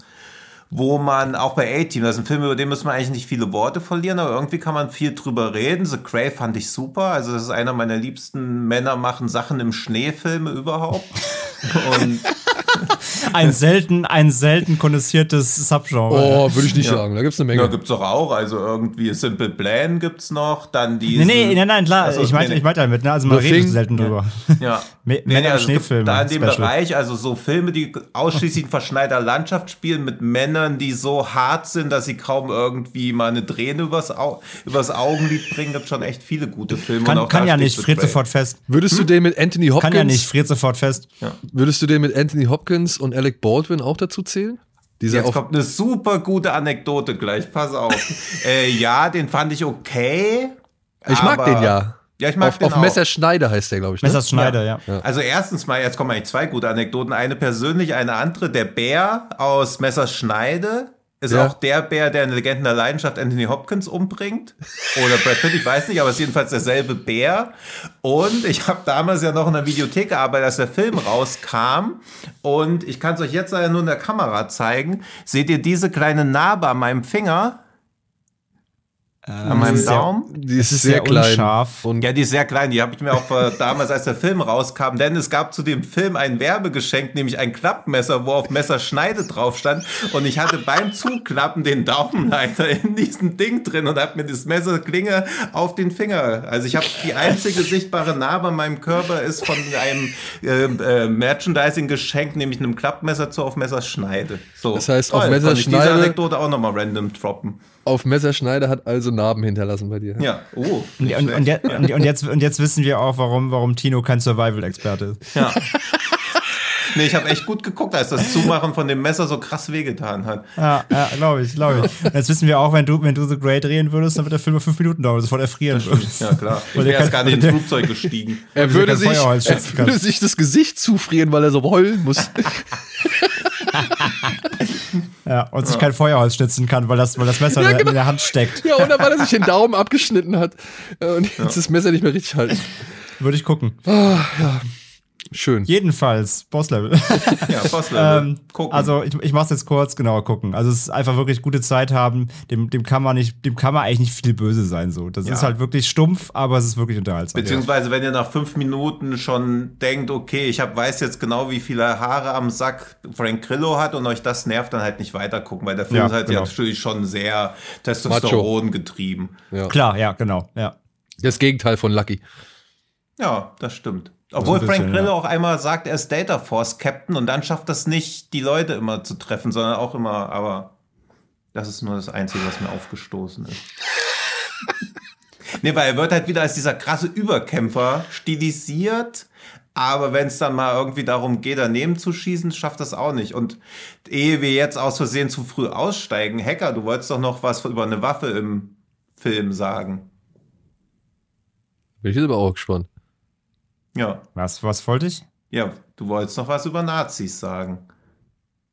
wo man auch bei A-Team, das ist ein Film, über den müssen wir eigentlich nicht viele Worte verlieren, aber irgendwie kann man viel drüber reden. The Grey fand ich super. Also das ist einer meiner liebsten Männer machen Sachen im Schneefilme überhaupt. *laughs* Und ein selten, ein selten kondensiertes Subgenre. Oh, würde ich nicht ja. sagen. Da gibt es eine Menge. Ja, gibt es doch auch. Also irgendwie Simple Plan gibt es noch. Dann die. Nee, nee, nein, nein, klar. Also, ich meinte nee, ich mein damit. Ne? Also man redet Thing. selten drüber. *laughs* Ja. nee, nee, also Schneefilme. Da in dem Special. Bereich, also so Filme, die ausschließlich in verschneiter Landschaft spielen mit Männern, die so hart sind, dass sie kaum irgendwie mal eine Träne übers, Au übers Augenlid bringen, gibt schon echt viele gute Filme. Kann, kann ja nicht, friert sofort fest. Würdest hm? du den mit Anthony Hopkins? Kann ja nicht, friert sofort fest. Ja. Würdest du den mit Anthony Hopkins und Alec Baldwin auch dazu zählen? Dieser Jetzt kommt eine super gute Anekdote gleich, pass auf. *laughs* äh, ja, den fand ich okay. Ich mag den ja. Ja, ich mag auf den auf auch. Messerschneider heißt der, glaube ich. Ne? Messerschneider, ja. Also erstens mal, jetzt kommen eigentlich zwei gute Anekdoten. Eine persönlich, eine andere. Der Bär aus Messerschneide ist Ja. auch der Bär, der in Legenden der Leidenschaft Anthony Hopkins umbringt. Oder Brad Pitt, ich weiß nicht, aber es ist jedenfalls derselbe Bär. Und ich habe damals ja noch in der Videothek gearbeitet, als der Film rauskam. Und ich kann es euch jetzt leider nur in der Kamera zeigen. Seht ihr diese kleine Narbe an meinem Finger? An meinem sehr- Daumen? Die ist, ist sehr, sehr klein. unscharf. Und Ja, die ist sehr klein. Die habe ich mir auch äh, damals, als der Film rauskam, denn es gab zu dem Film ein Werbegeschenk, nämlich ein Klappmesser, wo auf Messerschneide drauf stand. Und ich hatte beim Zuklappen den Daumenleiter in diesem Ding drin und habe mir das Messerklinge auf den Finger. Also ich habe die einzige sichtbare Narbe an meinem Körper ist von einem äh, äh, Merchandising-Geschenk, nämlich einem Klappmesser zu auf Messerschneide. So. Das heißt, auf Toll, konnte ich Messerschneide- diese Anekdote auch nochmal random droppen. Auf Messerschneider hat also Narben hinterlassen bei dir. Ja, oh. Und, und, und, jetzt, und, und, jetzt, und jetzt wissen wir auch, warum, warum Tino kein Survival-Experte ist. Ja. Nee, ich habe echt gut geguckt, als das Zumachen von dem Messer so krass wehgetan hat. Ja, ja glaube ich, glaube ich. Jetzt wissen wir auch, wenn du, wenn du The Great drehen würdest, dann wird der Film nur fünf Minuten dauern, sofort erfrieren würdest. Ja, klar. Ich wäre erst gar nicht ins Flugzeug gestiegen. Er Weil würde, sich, er würde sich das Gesicht zufrieren, weil er so heulen muss. *laughs* Ja, und sich kein Feuerholz schnitzen kann, weil das, weil das Messer Ja, in, der- genau. in der Hand steckt. ja, oder weil er sich den Daumen abgeschnitten hat äh, und jetzt das Messer nicht mehr richtig halten. Würde ich gucken. Schön. Jedenfalls, Bosslevel. *laughs* Ja, Bosslevel. ähm, Gucken. also ich, ich mach's jetzt kurz, genauer gucken. Also es ist einfach wirklich gute Zeit haben. Dem, dem kann man nicht, dem kann man eigentlich nicht viel böse sein. So, das Ja. ist halt wirklich stumpf, aber es ist wirklich unterhaltsam. Beziehungsweise, wenn ihr nach fünf Minuten schon denkt, okay, ich hab, weiß jetzt genau, wie viele Haare am Sack Frank Grillo hat und euch das nervt, dann halt nicht weiter gucken, weil der Film Ja, ist halt genau. ja natürlich schon sehr Testosteron getrieben. Ja. Klar, ja, genau, ja. Das Gegenteil von Lucky. Ja, das stimmt. Obwohl Frank bisschen, Grillo ja. auch einmal sagt, er ist Data Force Captain und dann schafft das nicht, die Leute immer zu treffen, sondern auch immer, aber das ist nur das Einzige, was mir aufgestoßen ist. *laughs* nee, weil er wird halt wieder als dieser krasse Überkämpfer stilisiert, aber wenn es dann mal irgendwie darum geht, daneben zu schießen, schafft das auch nicht. Und ehe wir jetzt aus Versehen zu früh aussteigen, Hacker, du wolltest doch noch was über eine Waffe im Film sagen. Bin ich jetzt aber auch gespannt. Ja. Was, was wollte ich? Ja, du wolltest noch was über Nazis sagen.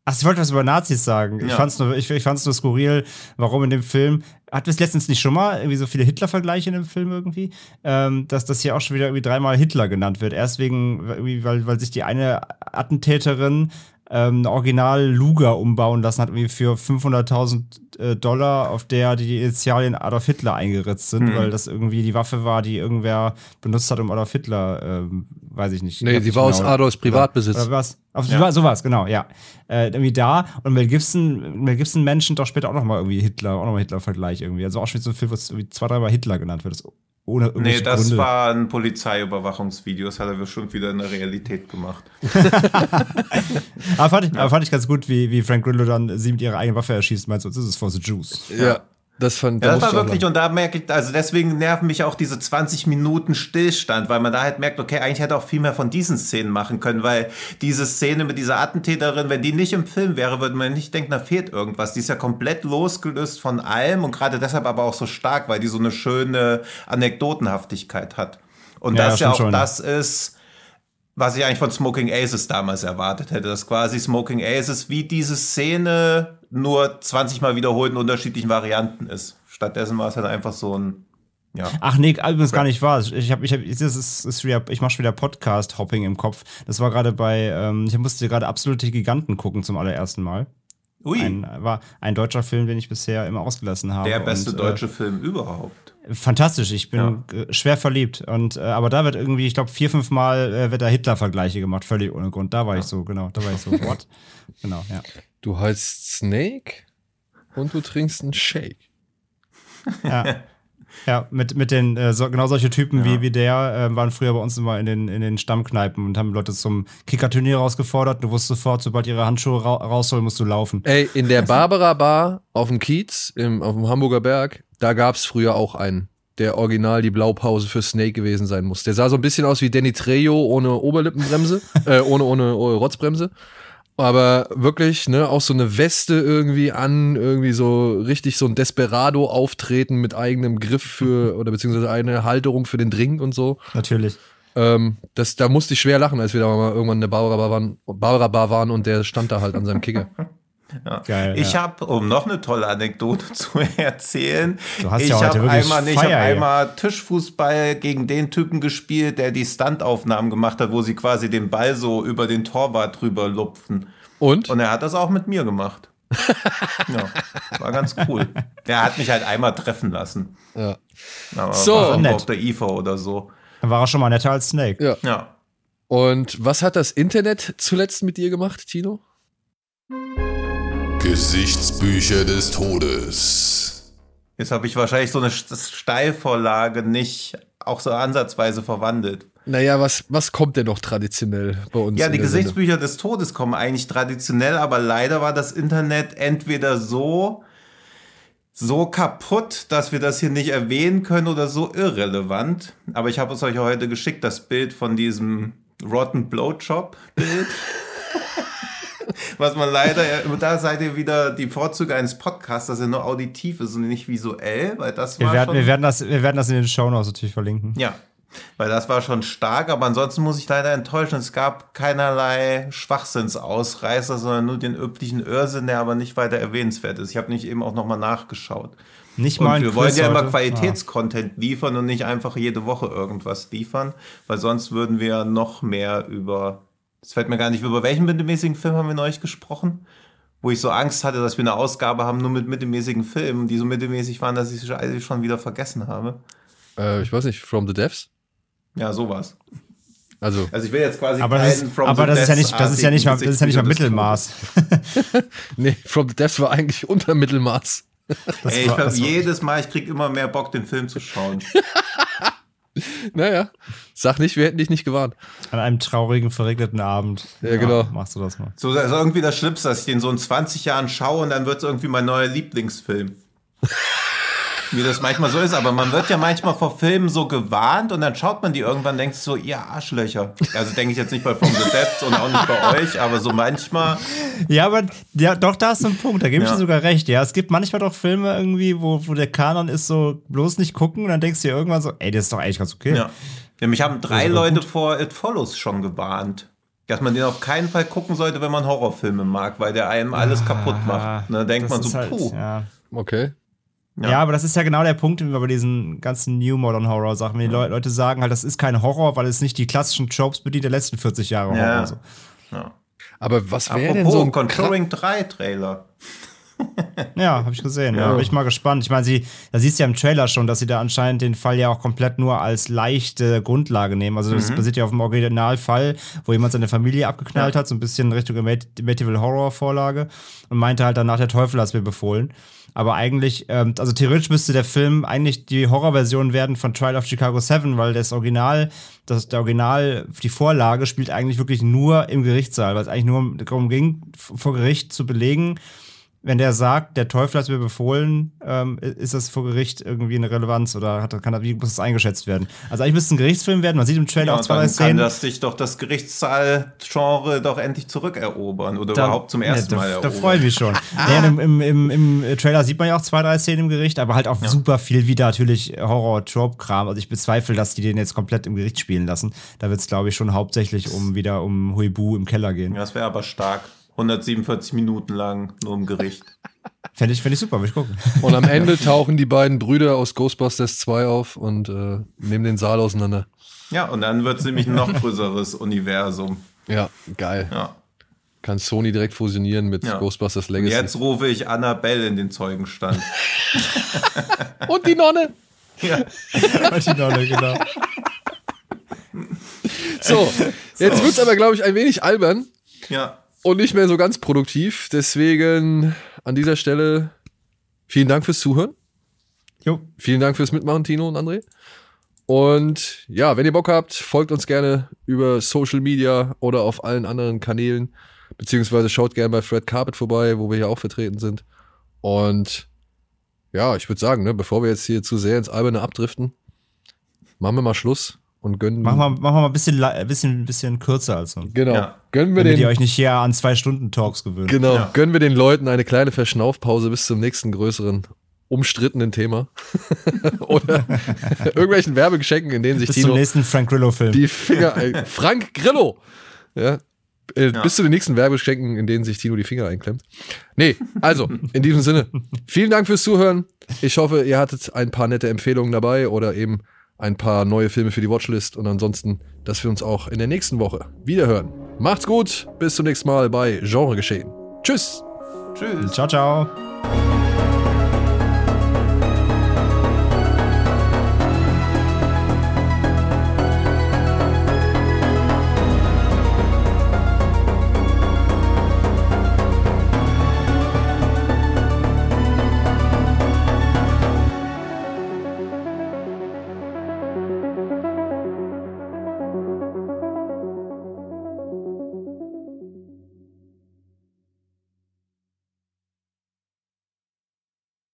Ach, ich wollte was über Nazis sagen. Ich Ja. fand's nur, ich, ich fand's nur skurril, warum in dem Film, hat es letztens nicht schon mal irgendwie so viele Hitler-Vergleiche in dem Film irgendwie, ähm, dass das hier auch schon wieder irgendwie dreimal Hitler genannt wird. Erst wegen, weil, weil sich die eine Attentäterin ähm, eine Original Luger umbauen lassen hat, irgendwie für 500.000 äh, Dollar, auf der die Initialien Adolf Hitler eingeritzt sind, weil das irgendwie die Waffe war, die irgendwer benutzt hat, um Adolf Hitler, ähm, weiß ich nicht. Nee, sie nicht war aus genau. Adolfs Privatbesitz. Oder was? Auf, ja. Sowas, genau, ja. Äh, irgendwie da. Und Mel Gibson, Mel Gibson Menschen doch später auch nochmal irgendwie Hitler, auch nochmal Hitler-Vergleich irgendwie. Also auch schon so ein Film, wo es irgendwie zwei, dreimal Hitler genannt wird. Das ohne Nee, das Gründe. war ein Polizeiüberwachungsvideo. Das hat er bestimmt wieder in der Realität gemacht. *laughs* aber, fand ich, aber fand ich ganz gut, wie, wie Frank Grillo dann sie mit ihrer eigenen Waffe erschießt. Meinst du, das ist for the Jews. Ja, das fand Ja, das war wirklich, und da merke ich, also deswegen nerven mich auch diese 20 Minuten Stillstand, weil man da halt merkt, okay, eigentlich hätte auch viel mehr von diesen Szenen machen können, weil diese Szene mit dieser Attentäterin, wenn die nicht im Film wäre, würde man nicht denken, da fehlt irgendwas. Die ist ja komplett losgelöst von allem und gerade deshalb aber auch so stark, weil die so eine schöne Anekdotenhaftigkeit hat. Und Ja, das ja, ja auch schon. das ist, was ich eigentlich von Smoking Aces damals erwartet hätte, dass quasi Smoking Aces wie diese Szene nur 20 Mal wiederholt in unterschiedlichen Varianten ist. Stattdessen war es halt einfach so ein, ja. Ach nee, übrigens gar nicht wahr. Ich habe, ich habe, das ist, ist wieder, ich mache schon wieder Podcast-Hopping im Kopf. Das war gerade bei, ähm, ich musste gerade absolute Giganten gucken zum allerersten Mal. Ui, Ein, war ein deutscher Film, den ich bisher immer ausgelassen habe. der beste Und, äh, deutsche Film überhaupt. Fantastisch, ich bin äh, schwer verliebt. Und äh, aber da wird irgendwie, ich glaube, vier, fünf Mal äh, wird da Hitler-Vergleiche gemacht, völlig ohne Grund. Da war ich so, genau, da war ich so, *laughs* what? genau, ja. Du heißt Snake und du trinkst einen Shake. Ja, *laughs* ja mit, mit den, äh, so, genau solche Typen wie, wie der äh, waren früher bei uns immer in den, in den Stammkneipen und haben Leute zum Kickerturnier rausgefordert. Du wusstest sofort, sobald ihre Handschuhe ra rausholen, musst du laufen. Ey, in der *laughs* Barbara Bar auf dem Kiez, im, auf dem Hamburger Berg, da gab's früher auch einen, der original die Blaupause für Snake gewesen sein muss. Der sah so ein bisschen aus wie Danny Trejo ohne Oberlippenbremse, *laughs* äh, ohne, ohne, ohne Rotzbremse. Aber wirklich, ne, auch so eine Weste irgendwie an, irgendwie so richtig so ein Desperado auftreten mit eigenem Griff für, *laughs* oder beziehungsweise eine Halterung für den Drink und so. Natürlich. Ähm, das, da musste ich schwer lachen, als wir da mal irgendwann in der Barbara Bar waren, Barbara Bar waren und der stand da halt an seinem Kicker. *laughs* Ja. Geil, ich ja. habe, um noch eine tolle Anekdote *laughs* zu erzählen, Du hast ich ja habe einmal, nee, ich hab einmal Tischfußball gegen den Typen gespielt, der die Standaufnahmen gemacht hat, wo sie quasi den Ball so über den Torwart drüber lupfen. Und? Und er hat das auch mit mir gemacht. *laughs* ja, war ganz cool. Der hat mich halt einmal treffen lassen. Ja. Aber So. war Nett. auf der IFA oder so. Dann war er schon mal netter als Snake. Ja. Ja. Und was hat das Internet zuletzt mit dir gemacht, Tino? Gesichtsbücher des Todes. Jetzt habe ich wahrscheinlich so eine St- Steilvorlage nicht auch so ansatzweise verwandelt. Naja, was, was kommt denn noch traditionell bei uns? Ja, die? Gesichtsbücher des Todes kommen eigentlich traditionell, aber leider war das Internet entweder so so kaputt, dass wir das hier nicht erwähnen können oder so irrelevant. Aber ich habe es euch heute geschickt, das Bild von diesem Rotten Blowjob Bild. *laughs* *laughs* Was man leider, da seid ihr wieder die Vorzüge eines Podcasts, dass er nur auditiv ist und nicht visuell, weil das Wir war werden, schon wir, werden das, wir werden das in den Shownotes natürlich verlinken. ja, weil das war schon stark, aber ansonsten muss ich leider enttäuschen. Es gab keinerlei Schwachsinnsausreißer, sondern nur den üblichen Irrsinn, der aber nicht weiter erwähnenswert ist. Ich habe nicht eben auch nochmal nachgeschaut. Nicht mal Und wir wollen ja immer heute. Qualitätscontent liefern und nicht einfach jede Woche irgendwas liefern, weil sonst würden wir noch mehr über. Es fällt mir gar nicht, über welchen mittelmäßigen Film haben wir neulich gesprochen? Wo ich so Angst hatte, dass wir eine Ausgabe haben nur mit mittelmäßigen Filmen, die so mittelmäßig waren, dass ich sie schon wieder vergessen habe. Äh, ich weiß nicht, From the Devs? Ja, sowas. Also, Also ich will jetzt quasi Aber, das, keinen ist, From aber the das, ist ja Deaths nicht, das ist ja nicht mal, das ist ja nicht mal Mittelmaß. *laughs* nee, From the Devs war eigentlich unter Mittelmaß. Ey, ich war- jedes Mal, ich krieg immer mehr Bock, den Film zu schauen. *laughs* Naja, sag nicht, wir hätten dich nicht gewarnt. An einem traurigen, verregneten Abend. Ja, genau. Machst du das mal. So, das ist irgendwie das Schlimmste, dass ich den so in 20 Jahren schaue und dann wird es irgendwie mein neuer Lieblingsfilm. *laughs* Wie das manchmal so ist, aber man wird ja manchmal vor Filmen so gewarnt und dann schaut man die irgendwann und denkt sich so, ihr Arschlöcher. Also denke ich jetzt nicht bei From the Depths und auch nicht bei euch, aber so manchmal. Ja, aber ja, doch, da ist so ein Punkt, da gebe ich Ja. dir sogar recht. Ja, es gibt manchmal doch Filme irgendwie, wo, wo der Kanon ist so, bloß nicht gucken und dann denkst du dir irgendwann so, ey, das ist doch eigentlich ganz okay. Ja. ja mich haben drei Leute gut. vor It Follows schon gewarnt. Dass man den auf keinen Fall gucken sollte, wenn man Horrorfilme mag, weil der einem alles kaputt macht. Und dann denkt man so, halt, puh. Ja. Okay. Ja. Ja. aber das ist ja genau der Punkt bei diesen ganzen New Modern Horror Sachen. Wenn die Leu Leute sagen halt, das ist kein Horror, weil es nicht die klassischen Tropes bedient der letzten 40 Jahre Horror. Ja. So. Ja. Aber was wäre denn Apropos so ein Conjuring 3 Trailer. *laughs* Ja, habe ich gesehen. Ja. Ja. bin ich mal gespannt. Ich meine, sie, da siehst du ja im Trailer schon, dass sie da anscheinend den Fall ja auch komplett nur als leichte Grundlage nehmen. Also Mhm. das basiert ja auf dem Originalfall, wo jemand seine Familie abgeknallt hat, so ein bisschen Richtung Amityville Horror Vorlage und meinte halt danach, der Teufel hat es mir befohlen. Aber eigentlich, ähm, also theoretisch müsste der Film eigentlich die Horrorversion werden von Trial of Chicago 7, weil das Original, das der Original, die Vorlage spielt eigentlich wirklich nur im Gerichtssaal, weil es eigentlich nur darum ging, vor Gericht zu belegen, wenn der sagt, der Teufel hat mir befohlen, ähm, ist das vor Gericht irgendwie eine Relevanz oder hat, kann, wie muss das eingeschätzt werden? Also eigentlich müsste es ein Gerichtsfilm werden. Man sieht im Trailer Ja, auch zwei, drei dann kann Szenen. das sich doch das Gerichtssaal-Genre doch endlich zurückerobern oder Da- überhaupt zum ersten ja, Mal da, da erobern. freue ich mich schon. *laughs* ja, im, im, im, Im Trailer sieht man ja auch zwei, drei Szenen im Gericht, aber halt auch super viel wieder natürlich Horror-Trope-Kram. Also ich bezweifle, dass die den jetzt komplett im Gericht spielen lassen. Da wird es, glaube ich, schon hauptsächlich um wieder um Huibu im Keller gehen. Ja, das wäre aber stark. 147 Minuten lang nur im Gericht. *laughs* Fände ich, fänd ich super, würde ich gucken. Und am Ende tauchen die beiden Brüder aus Ghostbusters 2 auf und äh, nehmen den Saal auseinander. Ja, und dann wird es nämlich ein noch größeres Universum. Ja, geil. Ja. Kann Sony direkt fusionieren mit Ja. Ghostbusters Und Legacy. jetzt rufe ich Annabelle in den Zeugenstand. *laughs* Und die Nonne. ja. *laughs* Die Nonne, genau. So, jetzt wird's aber, glaube ich, ein wenig albern ja. Und nicht mehr so ganz produktiv. Deswegen an dieser Stelle vielen Dank fürs Zuhören. Jo, Vielen Dank fürs Mitmachen, Tino und André. Und ja, wenn ihr Bock habt, folgt uns gerne über Social Media oder auf allen anderen Kanälen. Beziehungsweise schaut gerne bei Fred Carpet vorbei, wo wir hier auch vertreten sind. Und ja, ich würde sagen, ne, bevor wir jetzt hier zu sehr ins Alberne abdriften, machen wir mal Schluss und gönnen. Machen wir, machen wir mal ein bisschen, bisschen, bisschen kürzer als sonst. Genau. Ja. Gönnen wir Damit den. ihr euch nicht hier an zwei Stunden Talks gewöhnt. Genau. Ja. Gönnen wir den Leuten eine kleine Verschnaufpause bis zum nächsten größeren umstrittenen Thema. *laughs* Oder *laughs* irgendwelchen Werbegeschenken, in denen sich Bis zum Tino nächsten Frank Grillo-Film. die Finger. Ein Frank Grillo! Ja. Äh, Ja. Bis zu den nächsten Werbegeschenken, in denen sich Tino die Finger einklemmt. Nee, also, in diesem Sinne, vielen Dank fürs Zuhören. Ich hoffe, ihr hattet ein paar nette Empfehlungen dabei oder eben ein paar neue Filme für die Watchlist und ansonsten, dass wir uns auch in der nächsten Woche wiederhören. Macht's gut, bis zum nächsten Mal bei Genre geschehen. Tschüss! Tschüss. Ciao, ciao.